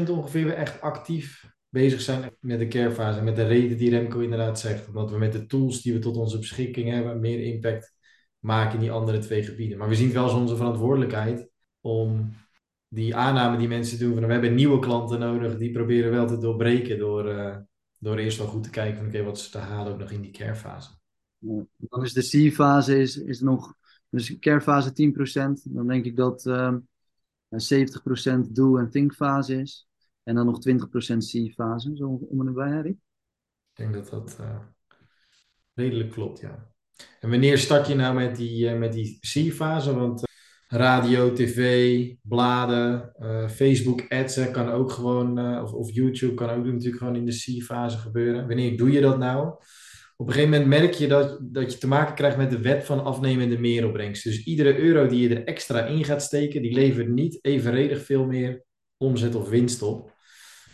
10% ongeveer echt actief bezig zijn met de carefase. Met de reden die Remco inderdaad zegt. Omdat we met de tools die we tot onze beschikking hebben meer impact maken in die andere twee gebieden. Maar we zien wel als onze verantwoordelijkheid om die aanname die mensen doen van we hebben nieuwe klanten nodig, die proberen wel te doorbreken door, uh, door eerst wel goed te kijken van oké, wat is te halen ook nog in die carefase. Ja, dan is de C-fase is, is nog, dus carefase 10%, dan denk ik dat uh, 70% do- en think fase is. En dan nog 20% C-fase, zo om en bij, Harry? Ik denk dat dat uh, redelijk klopt, ja. En wanneer start je nou met die, uh, met die C-fase? Want uh, radio, tv, bladen, Facebook ads kan ook gewoon, of, of YouTube kan ook natuurlijk gewoon in de C-fase gebeuren. Wanneer doe je dat nou? Op een gegeven moment merk je dat, dat je te maken krijgt met de wet van afnemende meeropbrengst. Dus iedere euro die je er extra in gaat steken, die levert niet evenredig veel meer omzet of winst op.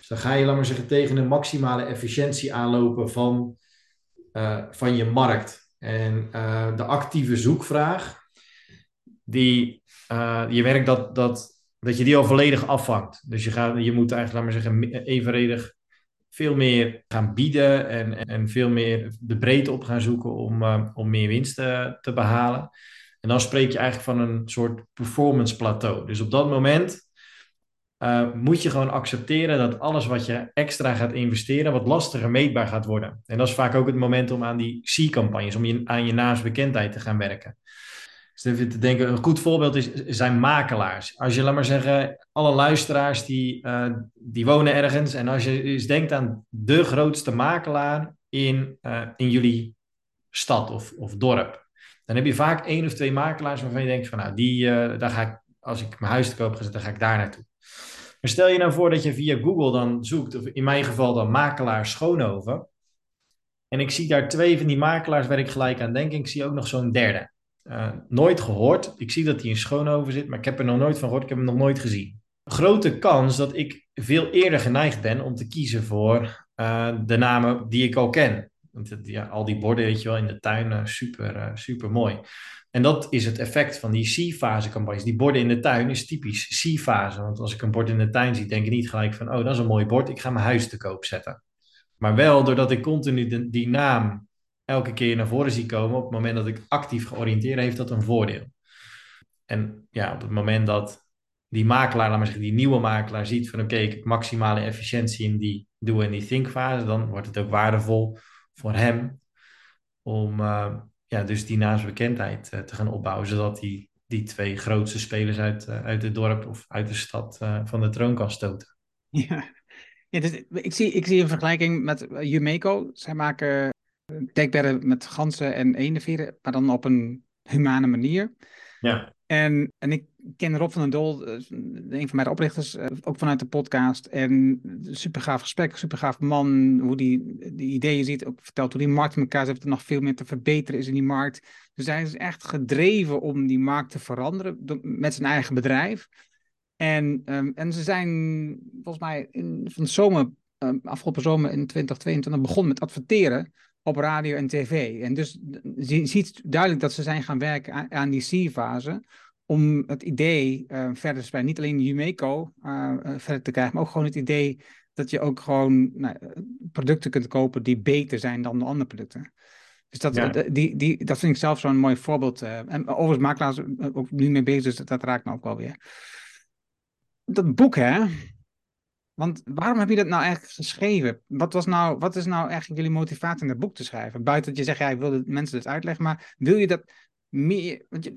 Dus dan ga je, laat maar zeggen, tegen een maximale efficiëntie aanlopen van, uh, van je markt. En uh, de actieve zoekvraag, die, uh, je merkt dat, dat, dat je die al volledig afvangt. Dus je, gaat, je moet eigenlijk, laat zeggen, evenredig veel meer gaan bieden en, en veel meer de breedte op gaan zoeken om, om meer winst te, te behalen. En dan spreek je eigenlijk van een soort performance plateau. Dus op dat moment uh, moet je gewoon accepteren dat alles wat je extra gaat investeren, wat lastiger meetbaar gaat worden. En dat is vaak ook het moment om aan die C-campagnes, om je, aan je naamsbekendheid te gaan werken. Dus even te denken, een goed voorbeeld is, zijn makelaars. Als je, laat maar zeggen, alle luisteraars die, uh, die wonen ergens. En als je eens denkt aan de grootste makelaar in, uh, in jullie stad of, of dorp. Dan heb je vaak één of twee makelaars waarvan je denkt van nou, die, daar ga ik, als ik mijn huis te koop ga zetten, dan ga ik daar naartoe. Maar stel je nou voor dat je via Google dan zoekt, of in mijn geval dan makelaar Schoonhoven. En ik zie daar twee van die makelaars waar ik gelijk aan denk. En ik zie ook nog zo'n derde. Uh, nooit gehoord. Ik zie dat hij in Schoonhoven zit, maar ik heb er nog nooit van gehoord. Ik heb hem nog nooit gezien. Grote kans dat ik veel eerder geneigd ben om te kiezen voor uh, de namen die ik al ken. Want ja, al die borden, weet je wel, in de tuin, uh, super, super mooi. En dat is het effect van die C-fase campagnes. Die borden in de tuin is typisch C-fase. Want als ik een bord in de tuin zie, denk ik niet gelijk van, oh, dat is een mooi bord, ik ga mijn huis te koop zetten. Maar wel doordat ik continu die naam elke keer naar voren zie komen, op het moment dat ik actief georiënteerd heeft dat een voordeel. En ja, op het moment dat die makelaar, laat maar zeggen, die nieuwe makelaar ziet van oké, ik heb maximale efficiëntie in die do- en die think-fase, dan wordt het ook waardevol voor hem om uh, ja, dus die naamsbekendheid uh, te gaan opbouwen, zodat hij die twee grootste spelers uit, uh, uit het dorp of uit de stad van de troon kan stoten. Ja, ja dus ik, zie, ik zie een vergelijking met Jumeco. Zij maken dekbedden met ganzen en eendenveren, maar dan op een humane manier. Ja. En, en ik ken Rob van den Dol, een van mijn oprichters, ook vanuit de podcast. En super gaaf gesprek, super gaaf man, hoe die de ideeën ziet. Ook vertelt hoe die markt in elkaar zit, er nog veel meer te verbeteren is in die markt. Dus hij is echt gedreven om die markt te veranderen met zijn eigen bedrijf. En, um, en ze zijn volgens mij in, van de zomer, um, afgelopen zomer in 2022 begonnen met adverteren op radio en tv. En dus je ziet duidelijk dat ze zijn gaan werken aan, aan die C-fase om het idee uh, verder te spreiden. Niet alleen Jumeco uh, verder te krijgen, maar ook gewoon het idee dat je ook gewoon nou, producten kunt kopen die beter zijn dan de andere producten. Dus dat, ja. die, die, dat vind ik zelf zo'n mooi voorbeeld. en overigens makelaars ook nu mee bezig, dus dat, dat raakt me ook wel weer. Dat boek, hè? Want waarom heb je dat nou eigenlijk geschreven? Wat, was nou, wat is nou eigenlijk jullie motivatie om dat boek te schrijven? Buiten dat je zegt, ja, ik wil mensen dit uitleggen, maar wil je dat meer... Want je,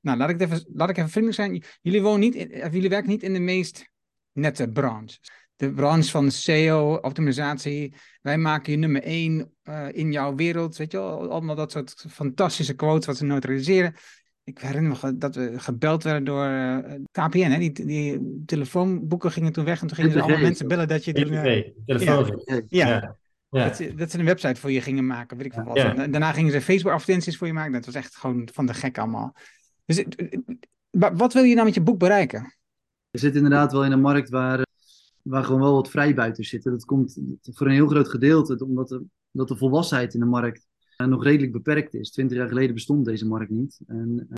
nou, laat ik, even, laat ik even vriendelijk zijn. Jullie, wonen niet in, jullie werken niet in de meest nette branche. De branche van SEO, optimisatie. Wij maken je nummer één uh, in jouw wereld. Weet je? Allemaal dat soort fantastische quotes wat ze neutraliseren. Ik herinner me dat we gebeld werden door uh, eh, KPN. Hè? Die, die telefoonboeken gingen toen weg en toen gingen ze allemaal mensen bellen dat je... Toen, uh, telefoon. Ja. ja. ja. Dat, ze, dat, ze een website voor je gingen maken, weet ik veel wat. En daarna gingen ze Facebook-advertenties voor je maken. Dat was echt gewoon van de gek allemaal. Dus wat wil je nou met je boek bereiken? Je zit inderdaad wel in een markt waar, waar gewoon wel wat vrijbuiters zitten. Dat komt voor een heel groot gedeelte omdat de, dat de volwassenheid in de markt eh, nog redelijk beperkt is. Twintig jaar geleden bestond deze markt niet. En, eh,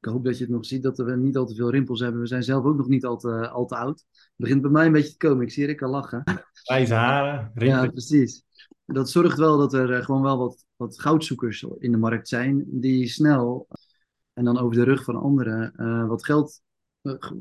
ik hoop dat je het nog ziet dat we niet al te veel rimpels hebben. We zijn zelf ook nog niet al te, al te oud. Het begint bij mij een beetje te komen. Ik zie Rick al lachen. Wijze haren, rimpels. Ja, precies. Dat zorgt wel dat er eh, gewoon wel wat, wat goudzoekers in de markt zijn. Die snel en dan over de rug van anderen uh, wat geld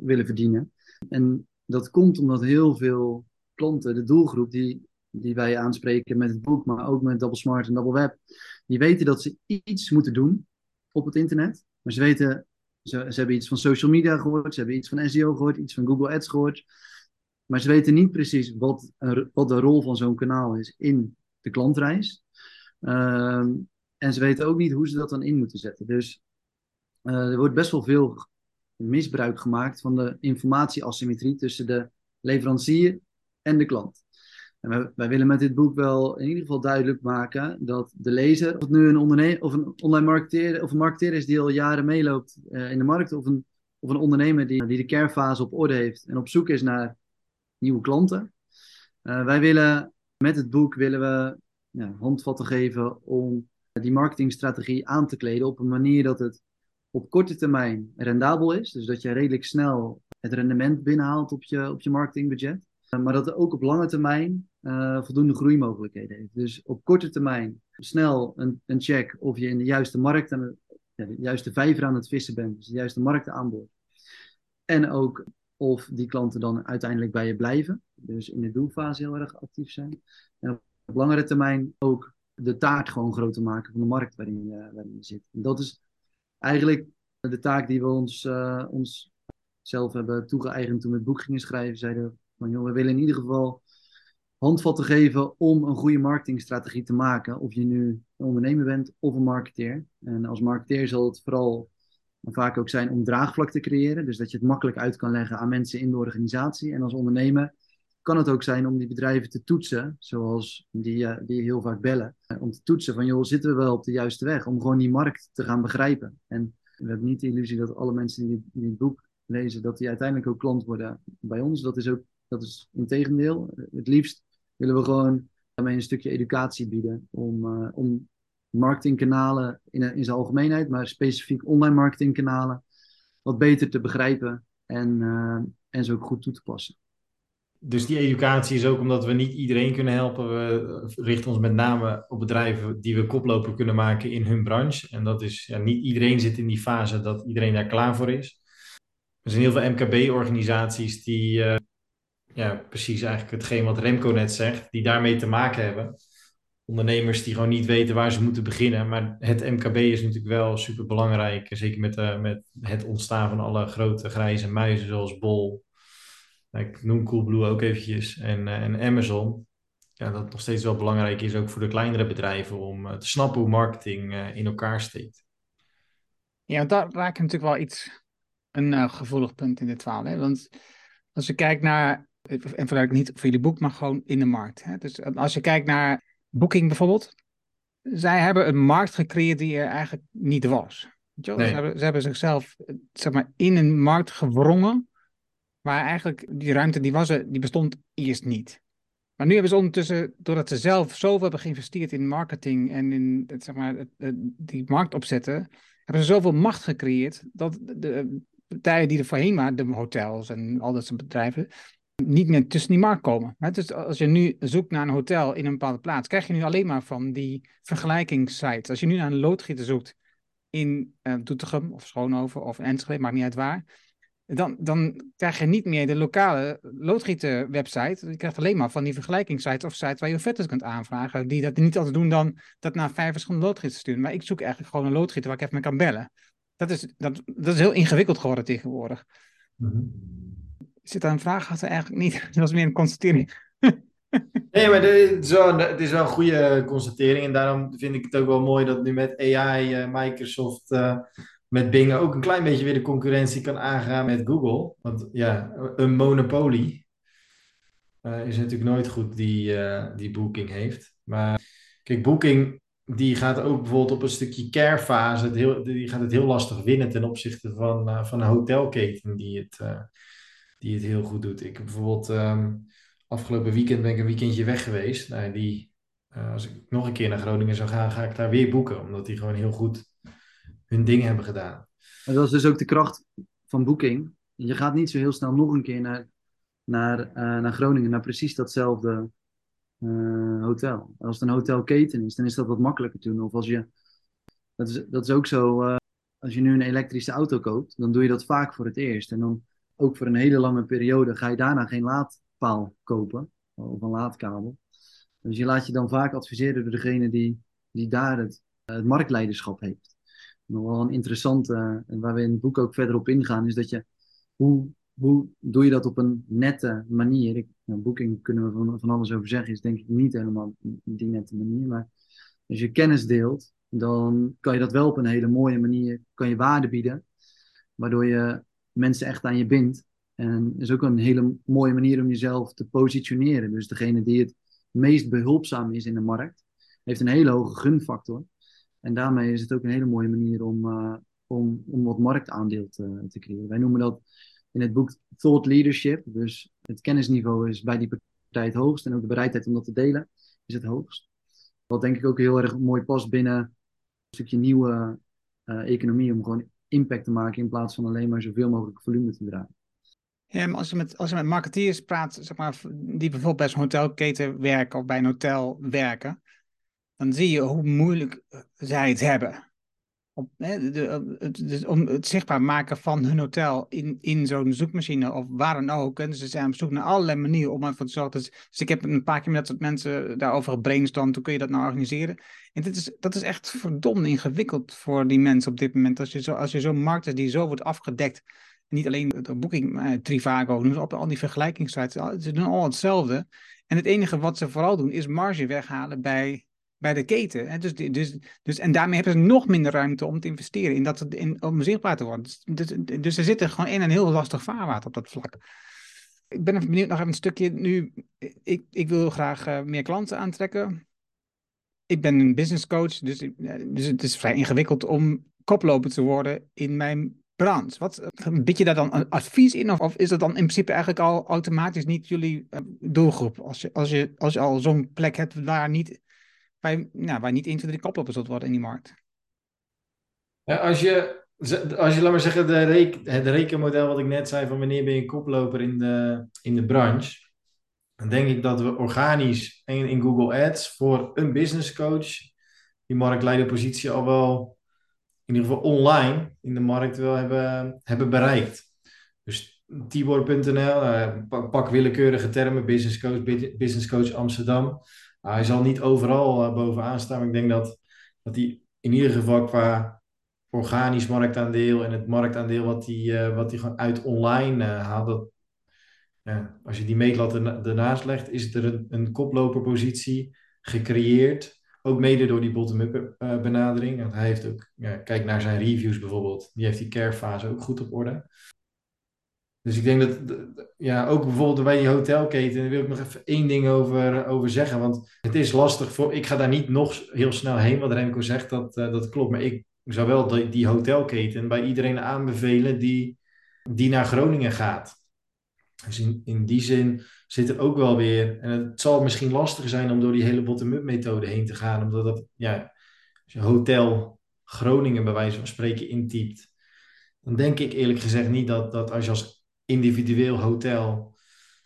willen verdienen. En dat komt omdat heel veel klanten, de doelgroep die die wij aanspreken met het boek, maar ook met Double Smart en Double Web, die weten dat ze iets moeten doen op het internet. Maar ze weten, ze, hebben iets van social media gehoord, ze hebben iets van SEO gehoord, iets van Google Ads gehoord. Maar ze weten niet precies wat, wat de rol van zo'n kanaal is in de klantreis. Ehm, en ze weten ook niet hoe ze dat dan in moeten zetten. Dus uh, er wordt best wel veel misbruik gemaakt van de informatieasymmetrie tussen de leverancier en de klant. En wij, willen met dit boek wel in ieder geval duidelijk maken dat de lezer, of het nu een, ondernemer of een online marketeer of een marketeer is die al jaren meeloopt uh, in de markt, of een, of een ondernemer die, die de kernfase op orde heeft en op zoek is naar nieuwe klanten. Uh, wij willen met het boek willen we ja, handvatten geven om die marketingstrategie aan te kleden op een manier dat het op korte termijn rendabel is. Dus dat je redelijk snel het rendement binnenhaalt op je, op je marketingbudget. Eh, maar dat het ook op lange termijn uh, voldoende groeimogelijkheden heeft. Dus op korte termijn snel een, een check of je in de juiste markt, aan de juiste vijver aan het vissen bent, dus de juiste markten aanboord. En ook of die klanten dan uiteindelijk bij je blijven, dus in de doelfase heel erg actief zijn. En op langere termijn ook de taart gewoon groter maken van de markt waarin je, waarin je zit. Dat is eigenlijk de taak die we ons, uh, ons zelf hebben toegeëigend toen we het boek gingen schrijven. Zeiden van joh, we willen in ieder geval handvatten geven om een goede marketingstrategie te maken. Of je nu een ondernemer bent of een marketeer. En als marketeer zal het vooral vaak ook zijn om draagvlak te creëren. Dus dat je het makkelijk uit kan leggen aan mensen in de organisatie. En als ondernemer kan het ook zijn om die bedrijven te toetsen, zoals die, uh, die heel vaak bellen. Om te toetsen van, joh, zitten we wel op de juiste weg? Om gewoon die markt te gaan begrijpen. En we hebben niet de illusie dat alle mensen die, die het boek lezen, dat die uiteindelijk ook klant worden bij ons. Dat is ook, dat is integendeel. Het liefst willen we gewoon daarmee een stukje educatie bieden om, uh, om marketingkanalen in, in zijn algemeenheid, maar specifiek online marketingkanalen, wat beter te begrijpen en, uh, en zo ook goed toe te passen. Dus die educatie is ook omdat we niet iedereen kunnen helpen. We richten ons met name op bedrijven die we koploper kunnen maken in hun branche. En dat is, ja, niet iedereen zit in die fase dat iedereen daar klaar voor is. Er zijn heel veel MKB-organisaties die, ja, precies eigenlijk hetgeen wat Remco net zegt, die daarmee te maken hebben. Ondernemers die gewoon niet weten waar ze moeten beginnen. Maar het MKB is natuurlijk wel super belangrijk. Zeker met, uh, met het ontstaan van alle grote grijze muizen zoals Bol. Ik noem Coolblue ook eventjes. En, uh, en Amazon. Ja, dat nog steeds wel belangrijk is, ook voor de kleinere bedrijven, om uh, te snappen hoe marketing in elkaar steekt. Ja, want daar raak je natuurlijk wel iets, een gevoelig punt in dit verhaal. Hè? Want als je kijkt naar en vanuit niet voor jullie boek, maar gewoon in de markt. Hè? Dus als je kijkt naar Booking bijvoorbeeld, zij hebben een markt gecreëerd die er eigenlijk niet was. Ze, hebben, ze, hebben, zichzelf zeg maar, in een markt gewrongen, waar eigenlijk die ruimte die was er, die bestond eerst niet. Maar nu hebben ze ondertussen, doordat ze zelf zoveel hebben geïnvesteerd in marketing en in zeg maar, die markt opzetten, hebben ze zoveel macht gecreëerd dat de partijen die er voorheen waren, de hotels en al dat soort bedrijven, niet meer tussen die markt komen. Dus als je nu zoekt naar een hotel in een bepaalde plaats, krijg je nu alleen maar van die vergelijkingssites. Als je nu naar een loodgieter zoekt in uh, Doetinchem of Schoonhoven of Enschede, maakt niet uit waar, dan, dan krijg je niet meer de lokale loodgieter-website. Je krijgt alleen maar van die vergelijkingssites of sites waar je offertes kunt aanvragen. Die dat niet altijd doen dan dat naar vijf verschillende loodgieters sturen. Maar ik zoek eigenlijk gewoon een loodgieter waar ik even mee kan bellen. Dat is, dat, dat is heel ingewikkeld geworden tegenwoordig. Mm Zit vraag achter? Eigenlijk niet. Dat was meer een constatering. Nee, maar het is, wel, het een goede constatering. En daarom vind ik het ook wel mooi dat nu met AI uh, Microsoft uh, met Bing ook een klein beetje weer de concurrentie kan aangaan met Google. Want ja, een monopolie uh, is natuurlijk nooit goed die, die Booking heeft. Maar kijk, Booking die gaat ook bijvoorbeeld op een stukje carefase, het heel, die gaat het heel lastig winnen ten opzichte van, van een hotelketen die het, die het heel goed doet. Ik heb bijvoorbeeld um, afgelopen weekend ben ik een weekendje weg geweest. Nou, die, uh, als ik nog een keer naar Groningen zou gaan, ga ik daar weer boeken, omdat die gewoon heel goed hun ding hebben gedaan. En dat is dus ook de kracht van Booking. Je gaat niet zo heel snel nog een keer naar, naar, uh, naar Groningen, naar precies datzelfde uh, hotel. Als het een hotelketen is, dan is dat wat makkelijker toen. Of als je, dat is, dat is ook zo, als je nu een elektrische auto koopt, dan doe je dat vaak voor het eerst. En dan ook voor een hele lange periode ga je daarna geen laadpaal kopen of een laadkabel. Dus je laat je dan vaak adviseren door degene die, die daar het, het marktleiderschap heeft. Nog wel een interessante, en waar we in het boek ook verder op ingaan, is dat je, hoe, hoe doe je dat op een nette manier? Ik, boeking kunnen we van, van alles over zeggen, is denk ik niet helemaal die nette manier. Maar als je kennis deelt, dan kan je dat wel op een hele mooie manier, kan je waarde bieden. Waardoor je mensen echt aan je bindt. En is ook een hele mooie manier om jezelf te positioneren. Dus degene die het meest behulpzaam is in de markt, heeft een hele hoge gunfactor. En daarmee is het ook een hele mooie manier om, uh, om, om wat marktaandeel te, creëren. Wij noemen dat in het boek thought leadership. Dus het kennisniveau is bij die partij het hoogst. En ook de bereidheid om dat te delen is het hoogst. Wat denk ik ook heel erg mooi past binnen een stukje nieuwe uh, economie. Om gewoon impact te maken in plaats van alleen maar zoveel mogelijk volume te draaien. Ja, maar als je met, als je met marketeers praat, zeg maar, die bijvoorbeeld bij zo'n hotelketen werken of bij een hotel werken, dan zie je hoe moeilijk zij het hebben. Om, de, het, om het zichtbaar maken van hun hotel in, in zo'n zoekmachine of waar dan ook. En ze zijn op zoek naar allerlei manieren om ervoor te zorgen. Dus, dus ik heb een paar keer met dat mensen daarover gebrainstormd. Hoe kun je dat nou organiseren? En dit is, dat is echt verdomd ingewikkeld voor die mensen op dit moment. Als je, zo, zo'n markt is die zo wordt afgedekt. Niet alleen de Booking, maar Trivago, noem op al die vergelijkingssites. Ze doen al hetzelfde. En het enige wat ze vooral doen is marge weghalen bij bij de keten. Dus, dus, dus, en daarmee hebben ze nog minder ruimte om te investeren in dat, in, om zichtbaar te worden. Dus, dus, dus ze zitten gewoon in een heel lastig vaarwater op dat vlak. Ik ben even benieuwd nog even een stukje. Nu, ik, ik wil graag uh, meer klanten aantrekken. Ik ben een business coach, dus, dus het is vrij ingewikkeld om koploper te worden in mijn branche. Wat bied je daar dan een advies in? Of, is dat dan in principe eigenlijk al automatisch niet jullie doelgroep? Als je, als je, als je al zo'n plek hebt waar niet waar, nou, waar niet 1, 2, 3 koplopers tot worden in die markt. Als je, als je, laat maar zeggen, de het rekenmodel wat ik net zei van wanneer ben je koploper in de, in de branche, dan denk ik dat we organisch in, in Google Ads voor een business coach die marktleiderpositie al wel, in ieder geval online, in de markt wel hebben, hebben bereikt. Dus Tibor.nl, uh, pak willekeurige termen, business coach, business coach Amsterdam. Nou, hij zal niet overal uh, bovenaan staan, maar ik denk dat, dat hij in ieder geval qua organisch marktaandeel en het marktaandeel wat hij, uh, wat hij gewoon uit online uh, haalt, als je die meetlat ernaast legt, is er een, een koploperpositie gecreëerd. Ook mede door die bottom-up benadering. Want hij heeft ook, ja, kijk naar zijn reviews bijvoorbeeld, die heeft die carefase ook goed op orde. Dus ik denk dat, ja, ook bijvoorbeeld bij die hotelketen, daar wil ik nog even één ding over, over zeggen. Want het is lastig voor, ik ga daar niet nog heel snel heen, wat Remco zegt, dat, uh, dat klopt. Maar ik zou wel die, die hotelketen bij iedereen aanbevelen die, die naar Groningen gaat. Dus in, in die zin zit er ook wel weer, en het zal misschien lastig zijn om door die hele bottom-up methode heen te gaan, omdat dat, ja, als je hotel Groningen bij wijze van spreken intypt, dan denk ik eerlijk gezegd niet dat, dat als je als individueel hotel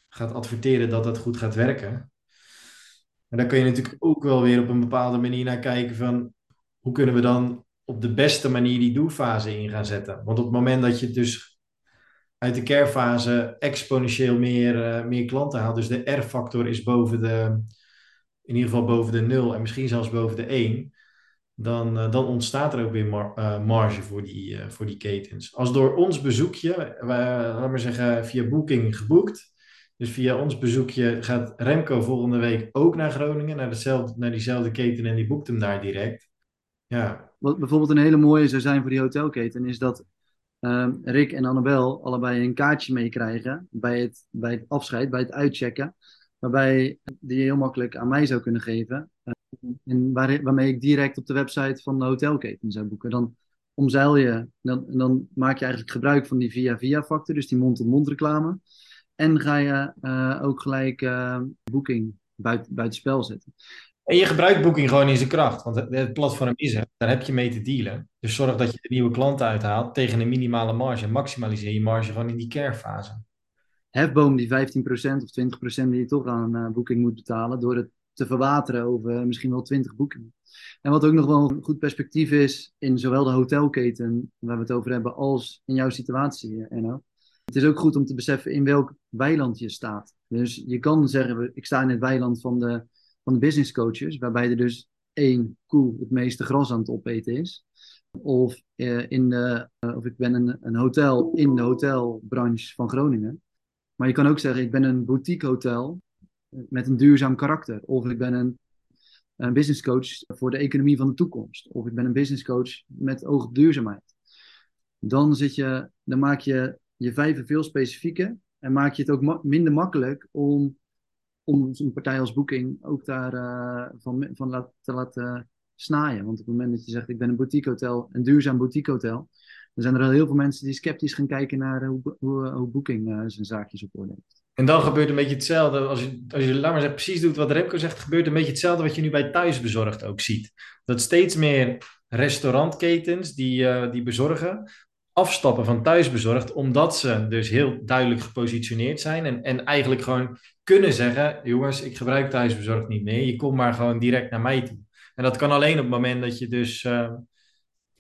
gaat adverteren dat dat goed gaat werken. Maar dan kun je natuurlijk ook wel weer op een bepaalde manier naar kijken van hoe kunnen we dan op de beste manier die doelfase in gaan zetten. Want op het moment dat je dus uit de carefase exponentieel meer, uh, meer klanten haalt, dus de R-factor is boven de, in ieder geval boven de 0 en misschien zelfs boven de 1, dan, uh, dan ontstaat er ook weer mar uh, marge voor die, voor die ketens. Als door ons bezoekje, laten we zeggen via Booking geboekt, dus via ons bezoekje gaat Remco volgende week ook naar Groningen, naar, dezelfde, naar diezelfde keten en die boekt hem daar direct. Ja. Wat bijvoorbeeld een hele mooie zou zijn voor die hotelketen, is dat um, Rick en Annabel allebei een kaartje meekrijgen bij het, bij het afscheid, bij het uitchecken. Waarbij die je heel makkelijk aan mij zou kunnen geven. En waar, waarmee ik direct op de website van de hotelketen zou boeken. Dan omzeil je, dan, dan maak je eigenlijk gebruik van die via-via factor, dus die mond-tot-mond reclame. En ga je uh, ook gelijk uh, boeking buiten, buitenspel zetten. En je gebruikt Booking gewoon in zijn kracht, want het, platform is er. Daar heb je mee te dealen. Dus zorg dat je de nieuwe klanten uithaalt tegen een minimale marge. Maximaliseer je marge gewoon in die carefase. Hefboom die 15% of 20% die je toch aan uh, Booking moet betalen door het te verwateren over misschien wel 20 boekingen. En wat ook nog wel een goed perspectief is in zowel de hotelketen waar we het over hebben als in jouw situatie, Enno. Het is ook goed om te beseffen in welk weiland je staat. Dus je kan zeggen, ik sta in het weiland van de van de business coaches, waarbij er dus één koe het meeste gras aan het opeten is. Of, uh, in de, uh, of ik ben een, een hotel in de hotelbranche van Groningen. Maar je kan ook zeggen, ik ben een boutique hotel met een duurzaam karakter. Of ik ben een, een business coach voor de economie van de toekomst. Of ik ben een business coach met oog op duurzaamheid. Dan, zit je, dan maak je je vijven veel specifieker en maak je het ook minder makkelijk om om een partij als Booking ook daarvan uh, van, van te laten snaaien. Want op het moment dat je zegt, ik ben een boutique hotel, een duurzaam boutique hotel, dan zijn er al heel veel mensen die sceptisch gaan kijken naar hoe, hoe, hoe Booking uh, zijn zaakjes op orde. En dan gebeurt een beetje hetzelfde, als je, als je laat maar precies doet wat Remco zegt, gebeurt een beetje hetzelfde wat je nu bij thuisbezorgd ook ziet. Dat steeds meer restaurantketens die, uh, die bezorgen, afstappen van thuisbezorgd, omdat ze dus heel duidelijk gepositioneerd zijn en, en eigenlijk gewoon kunnen zeggen, jongens, ik gebruik thuisbezorgd niet meer, je komt maar gewoon direct naar mij toe. En dat kan alleen op het moment dat je dus uh,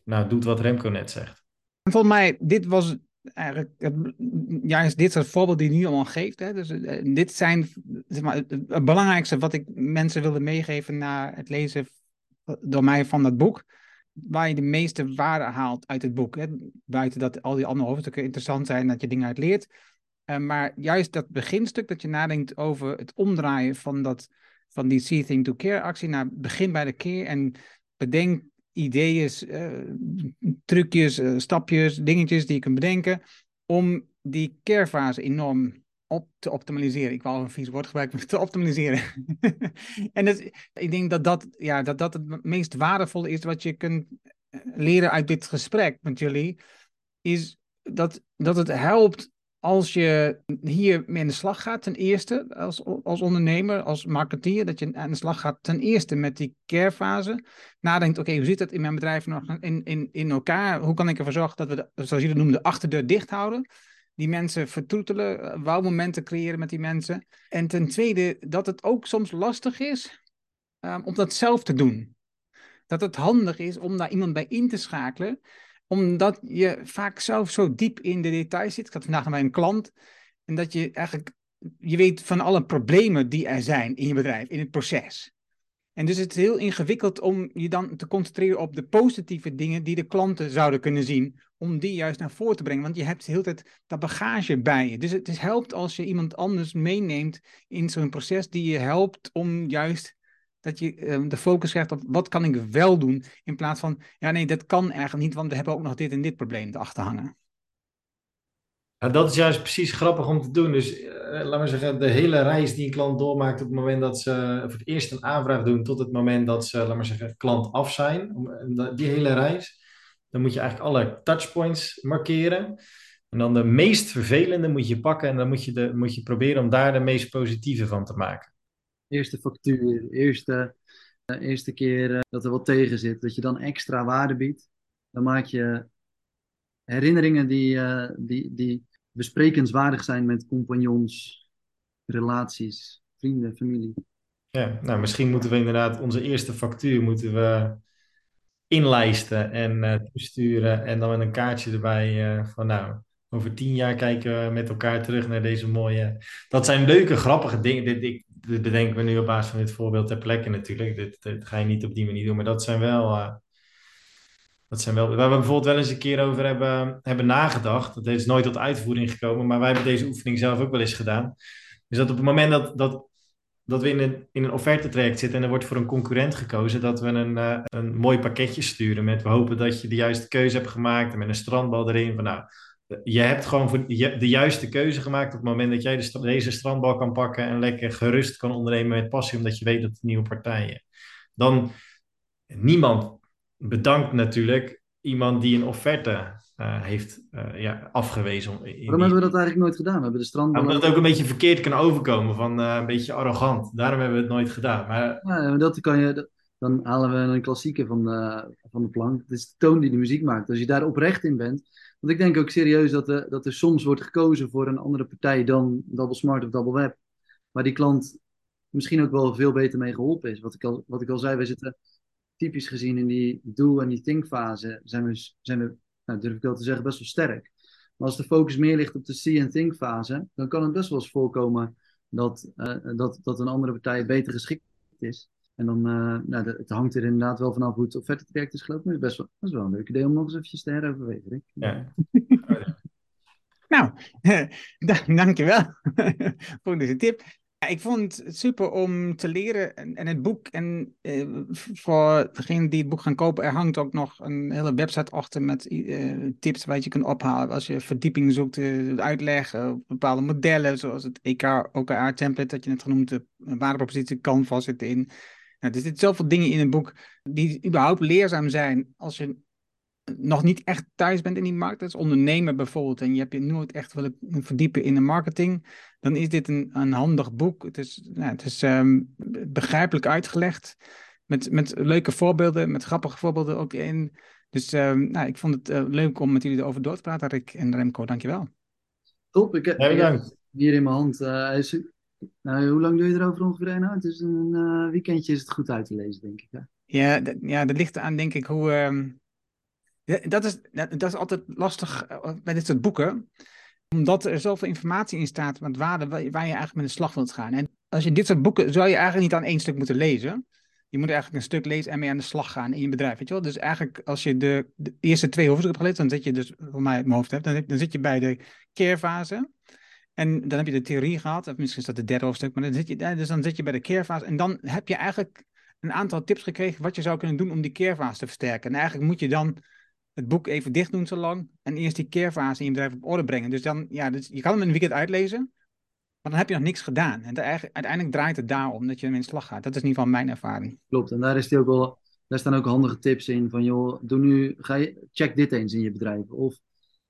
nou, doet wat Remco net zegt. Volgens mij, dit was eigenlijk het, juist dit soort voorbeeld die nu allemaal geeft. Hè? Dus, uh, dit zijn zeg maar, het, belangrijkste wat ik mensen wilde meegeven na het lezen door mij van dat boek waar je de meeste waarde haalt uit het boek. Hè? Buiten dat al die andere hoofdstukken interessant zijn, dat je dingen uit leert. Uh, maar juist dat beginstuk, dat je nadenkt over het omdraaien van, dat, van die See Thing to Care actie naar begin bij de keer en bedenk ideeën, uh, trucjes, uh, stapjes, dingetjes die je kunt bedenken om die carefase enorm op te optimaliseren. Ik wou een vies woord gebruiken, te optimaliseren. en dat, ik denk dat dat, ja, dat dat het meest waardevolle is wat je kunt eh, leren uit dit gesprek met jullie. Is dat, dat het helpt als je hier mee aan de slag gaat, ten eerste als, als ondernemer, als marketeer, dat je aan de slag gaat ten eerste met die carefase. Nadenkt, oké, hoe zit dat in mijn bedrijf nog in, in, in elkaar? Hoe kan ik ervoor zorgen dat we, de, zoals jullie noemen, de achterdeur dicht houden? die mensen vertroetelen, wou-momenten creëren met die mensen. En ten tweede, dat het ook soms lastig is um, om dat zelf te doen. Dat het handig is om daar iemand bij in te schakelen, omdat je vaak zelf zo diep in de details zit. Ik had vandaag bij een klant en dat je eigenlijk, je weet van alle problemen die er zijn in je bedrijf, in het proces. En dus het is heel ingewikkeld om je dan te concentreren op de positieve dingen die de klanten zouden kunnen zien, om die juist naar voren te brengen. Want je hebt de hele tijd dat bagage bij je. Dus het helpt als je iemand anders meeneemt in zo'n proces die je helpt om juist dat je um, de focus krijgt op wat kan ik wel doen, in plaats van, ja nee, dat kan eigenlijk niet, want we hebben ook nog dit en dit probleem erachter hangen. Ja, dat is juist precies grappig om te doen. Dus uh, laat maar zeggen, de hele reis die een klant doormaakt op het moment dat ze voor het eerst een aanvraag doen tot het moment dat ze, laat maar zeggen, klant af zijn. Die hele reis. Dan moet je eigenlijk alle touchpoints markeren. En dan de meest vervelende moet je pakken en dan moet je, de, moet je proberen om daar de meest positieve van te maken. Eerste factuur, eerste, uh, eerste keer uh, dat er wat tegen zit, dat je dan extra waarde biedt. dan maak je herinneringen die, uh, die, die besprekenswaardig zijn met compagnons, relaties, vrienden, familie. Ja, nou misschien moeten we inderdaad onze eerste factuur moeten we inlijsten en toesturen en dan met een kaartje erbij van nou, over tien jaar kijken we met elkaar terug naar deze mooie... Dat zijn leuke, grappige dingen. Dit, dit, dit bedenken we nu op basis van dit voorbeeld ter plekke natuurlijk. Dit, ga je niet op die manier doen, maar dat zijn wel... Uh, dat zijn wel, waar we bijvoorbeeld wel eens een keer over hebben, hebben nagedacht. Dat is nooit tot uitvoering gekomen, maar wij hebben deze oefening zelf ook wel eens gedaan. Dus dat op het moment dat, dat, dat we in een, in een offerte-traject zitten en er wordt voor een concurrent gekozen, dat we een, uh, een mooi pakketje sturen met we hopen dat je de juiste keuze hebt gemaakt en met een strandbal erin. Van, nou, je hebt gewoon voor de juiste keuze gemaakt op het moment dat jij de, deze strandbal kan pakken en lekker gerust kan ondernemen met passie, omdat je weet dat het nieuwe partijen. Dan niemand bedankt natuurlijk iemand die een offerte uh, heeft uh, ja, afgewezen. Waarom die... hebben we dat eigenlijk nooit gedaan? We hebben de strandbal... Omdat het ook een beetje verkeerd kan overkomen van uh, een beetje arrogant. Daarom hebben we het nooit gedaan. Maar... Ja, dat kan je, dan halen we een klassieke van, van de plank. Het is de toon die de muziek maakt. Als je daar oprecht in bent, want ik denk ook serieus dat, er, dat er soms wordt gekozen voor een andere partij dan Double Smart of Double Web. Waar die klant misschien ook wel veel beter mee geholpen is. Wat ik al, wat ik al zei, wij zitten typisch gezien in die do- en die think-fase. Zijn we, zijn we nou, durf ik wel te zeggen, best wel sterk. Maar als de focus meer ligt op de see- en think-fase, dan kan het best wel eens voorkomen dat, uh, dat, dat een andere partij beter geschikt is. En dan, uh, nou, het hangt er inderdaad wel vanaf hoe het offerte traject is gelopen. Maar het is best wel, dat is wel een leuk idee om nog eens eventjes te heroverwegen, Rick. Ja. nou, dankjewel voor deze tip. ik vond het super om te leren en, het boek. En uh, voor degenen die het boek gaan kopen, er hangt ook nog een hele website achter met uh, tips waar je kunt ophalen als je verdieping zoekt, uh, uitleg, bepaalde modellen, zoals het EK, OKR-template dat je net genoemd hebt, waardepropositie, Canvas zit in. Nou, er zitten zoveel dingen in het boek die überhaupt leerzaam zijn als je nog niet echt thuis bent in die markt, als ondernemer bijvoorbeeld, en je hebt je nooit echt willen verdiepen in de marketing, dan is dit een, een handig boek. Het is, nou, het is um, begrijpelijk uitgelegd, met, met leuke voorbeelden, met grappige voorbeelden ook in. Dus um, nou, ik vond het uh, leuk om met jullie erover door te praten, Rick en Remco. Dankjewel. Top, ik, heb, ik heb hier in mijn hand. Uh, is, nou, hoe lang doe je erover ongeveer? Nou, het is een uh, weekendje is het goed uit te lezen, denk ik. Hè? Ja, ja, dat ligt aan, denk ik, hoe... Um, dat, is, dat is altijd lastig bij dit soort boeken omdat er zoveel informatie in staat met waarde waar je eigenlijk met de slag wilt gaan. En als je dit soort boeken, zou je eigenlijk niet aan één stuk moeten lezen. Je moet eigenlijk een stuk lezen en mee aan de slag gaan in je bedrijf. Weet je wel? Dus eigenlijk als je de, de eerste twee hoofdstukken hebt gelezen, dan zit je dus, voor mij het mijn hoofd hebt, dan, dan zit je bij de carefase. En dan heb je de theorie gehad, of misschien is dat het derde hoofdstuk, maar dan zit je, dus dan zit je bij de carefase. En dan heb je eigenlijk een aantal tips gekregen wat je zou kunnen doen om die carefase te versterken. En eigenlijk moet je dan het boek even dicht doen zo lang. En eerst die keerfase in je bedrijf op orde brengen. Dus dan, ja, dus je kan hem een weekend uitlezen. Maar dan heb je nog niks gedaan. En uiteindelijk draait het daarom dat je hem in slag gaat. Dat is in ieder geval mijn ervaring. Klopt. En daar, is die ook wel, daar staan ook handige tips in. Van joh, doe nu, ga je, check dit eens in je bedrijf. Of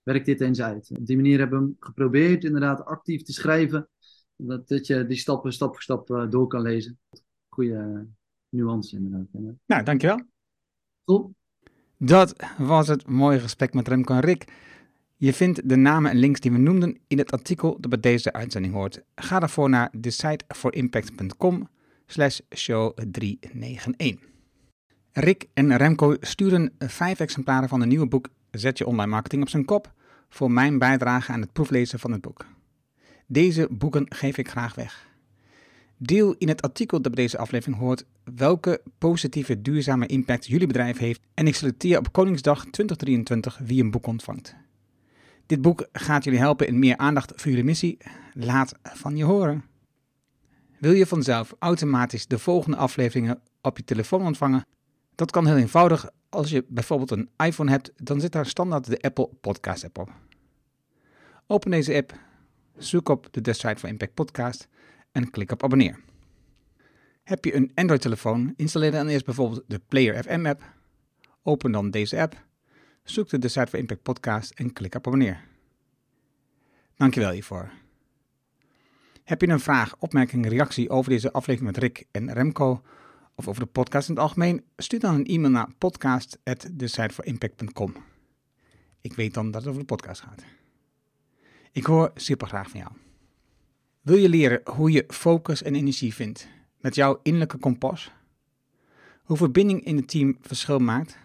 werk dit eens uit. Op die manier hebben we hem geprobeerd inderdaad actief te schrijven. Dat, dat je die stappen stap voor stap uh, door kan lezen. Goede nuance inderdaad. Nou, dankjewel. Top. Dat was het mooie gesprek met Remco en Rick. Je vindt de namen en links die we noemden in het artikel dat bij deze uitzending hoort. Ga daarvoor naar decideforimpact.com slash show 391. Rick en Remco sturen vijf exemplaren van het nieuwe boek Zet je online marketing op zijn kop voor mijn bijdrage aan het proeflezen van het boek. Deze boeken geef ik graag weg. Deel in het artikel dat bij deze aflevering hoort welke positieve duurzame impact jullie bedrijf heeft en ik selecteer op Koningsdag 2023 wie een boek ontvangt. Dit boek gaat jullie helpen in meer aandacht voor jullie missie. Laat van je horen. Wil je vanzelf automatisch de volgende afleveringen op je telefoon ontvangen? Dat kan heel eenvoudig. Als je bijvoorbeeld een iPhone hebt, dan zit daar standaard de Apple Podcast app op. Open deze app, zoek op de Decide for Impact podcast en klik op abonneer. Heb je een Android-telefoon, installeer dan eerst bijvoorbeeld de Player FM app. Open dan deze app, zoek de Decide for Impact podcast en klik op abonneer. Dankjewel hiervoor. Heb je een vraag, opmerking, reactie over deze aflevering met Rick en Remco? Of over de podcast in het algemeen, stuur dan een e-mail naar podcast.decideforimpact.com. Ik weet dan dat het over de podcast gaat. Ik hoor super graag van jou. Wil je leren hoe je focus en energie vindt met jouw innerlijke kompas? Hoe verbinding in het team verschil maakt?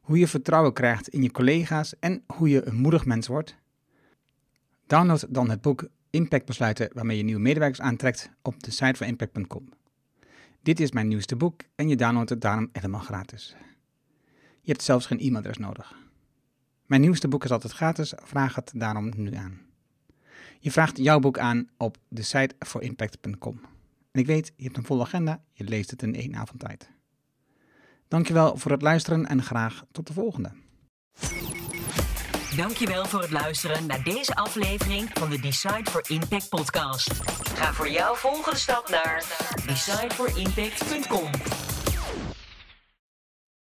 Hoe je vertrouwen krijgt in je collega's en hoe je een moedig mens wordt? Download dan het boek Impact Besluiten waarmee je nieuwe medewerkers aantrekt op de site van impact.com. Dit is mijn nieuwste boek en je downloadt het daarom helemaal gratis. Je hebt zelfs geen e-mailadres nodig. Mijn nieuwste boek is altijd gratis, vraag het daarom nu aan. Je vraagt jouw boek aan op de site voor impact.com. En ik weet, je hebt een volle agenda, je leest het in één avond tijd. Dankjewel voor het luisteren en graag tot de volgende. Dankjewel voor het luisteren naar deze aflevering van de Decide for Impact podcast. Ga voor jouw volgende stap naar decideforimpact.com.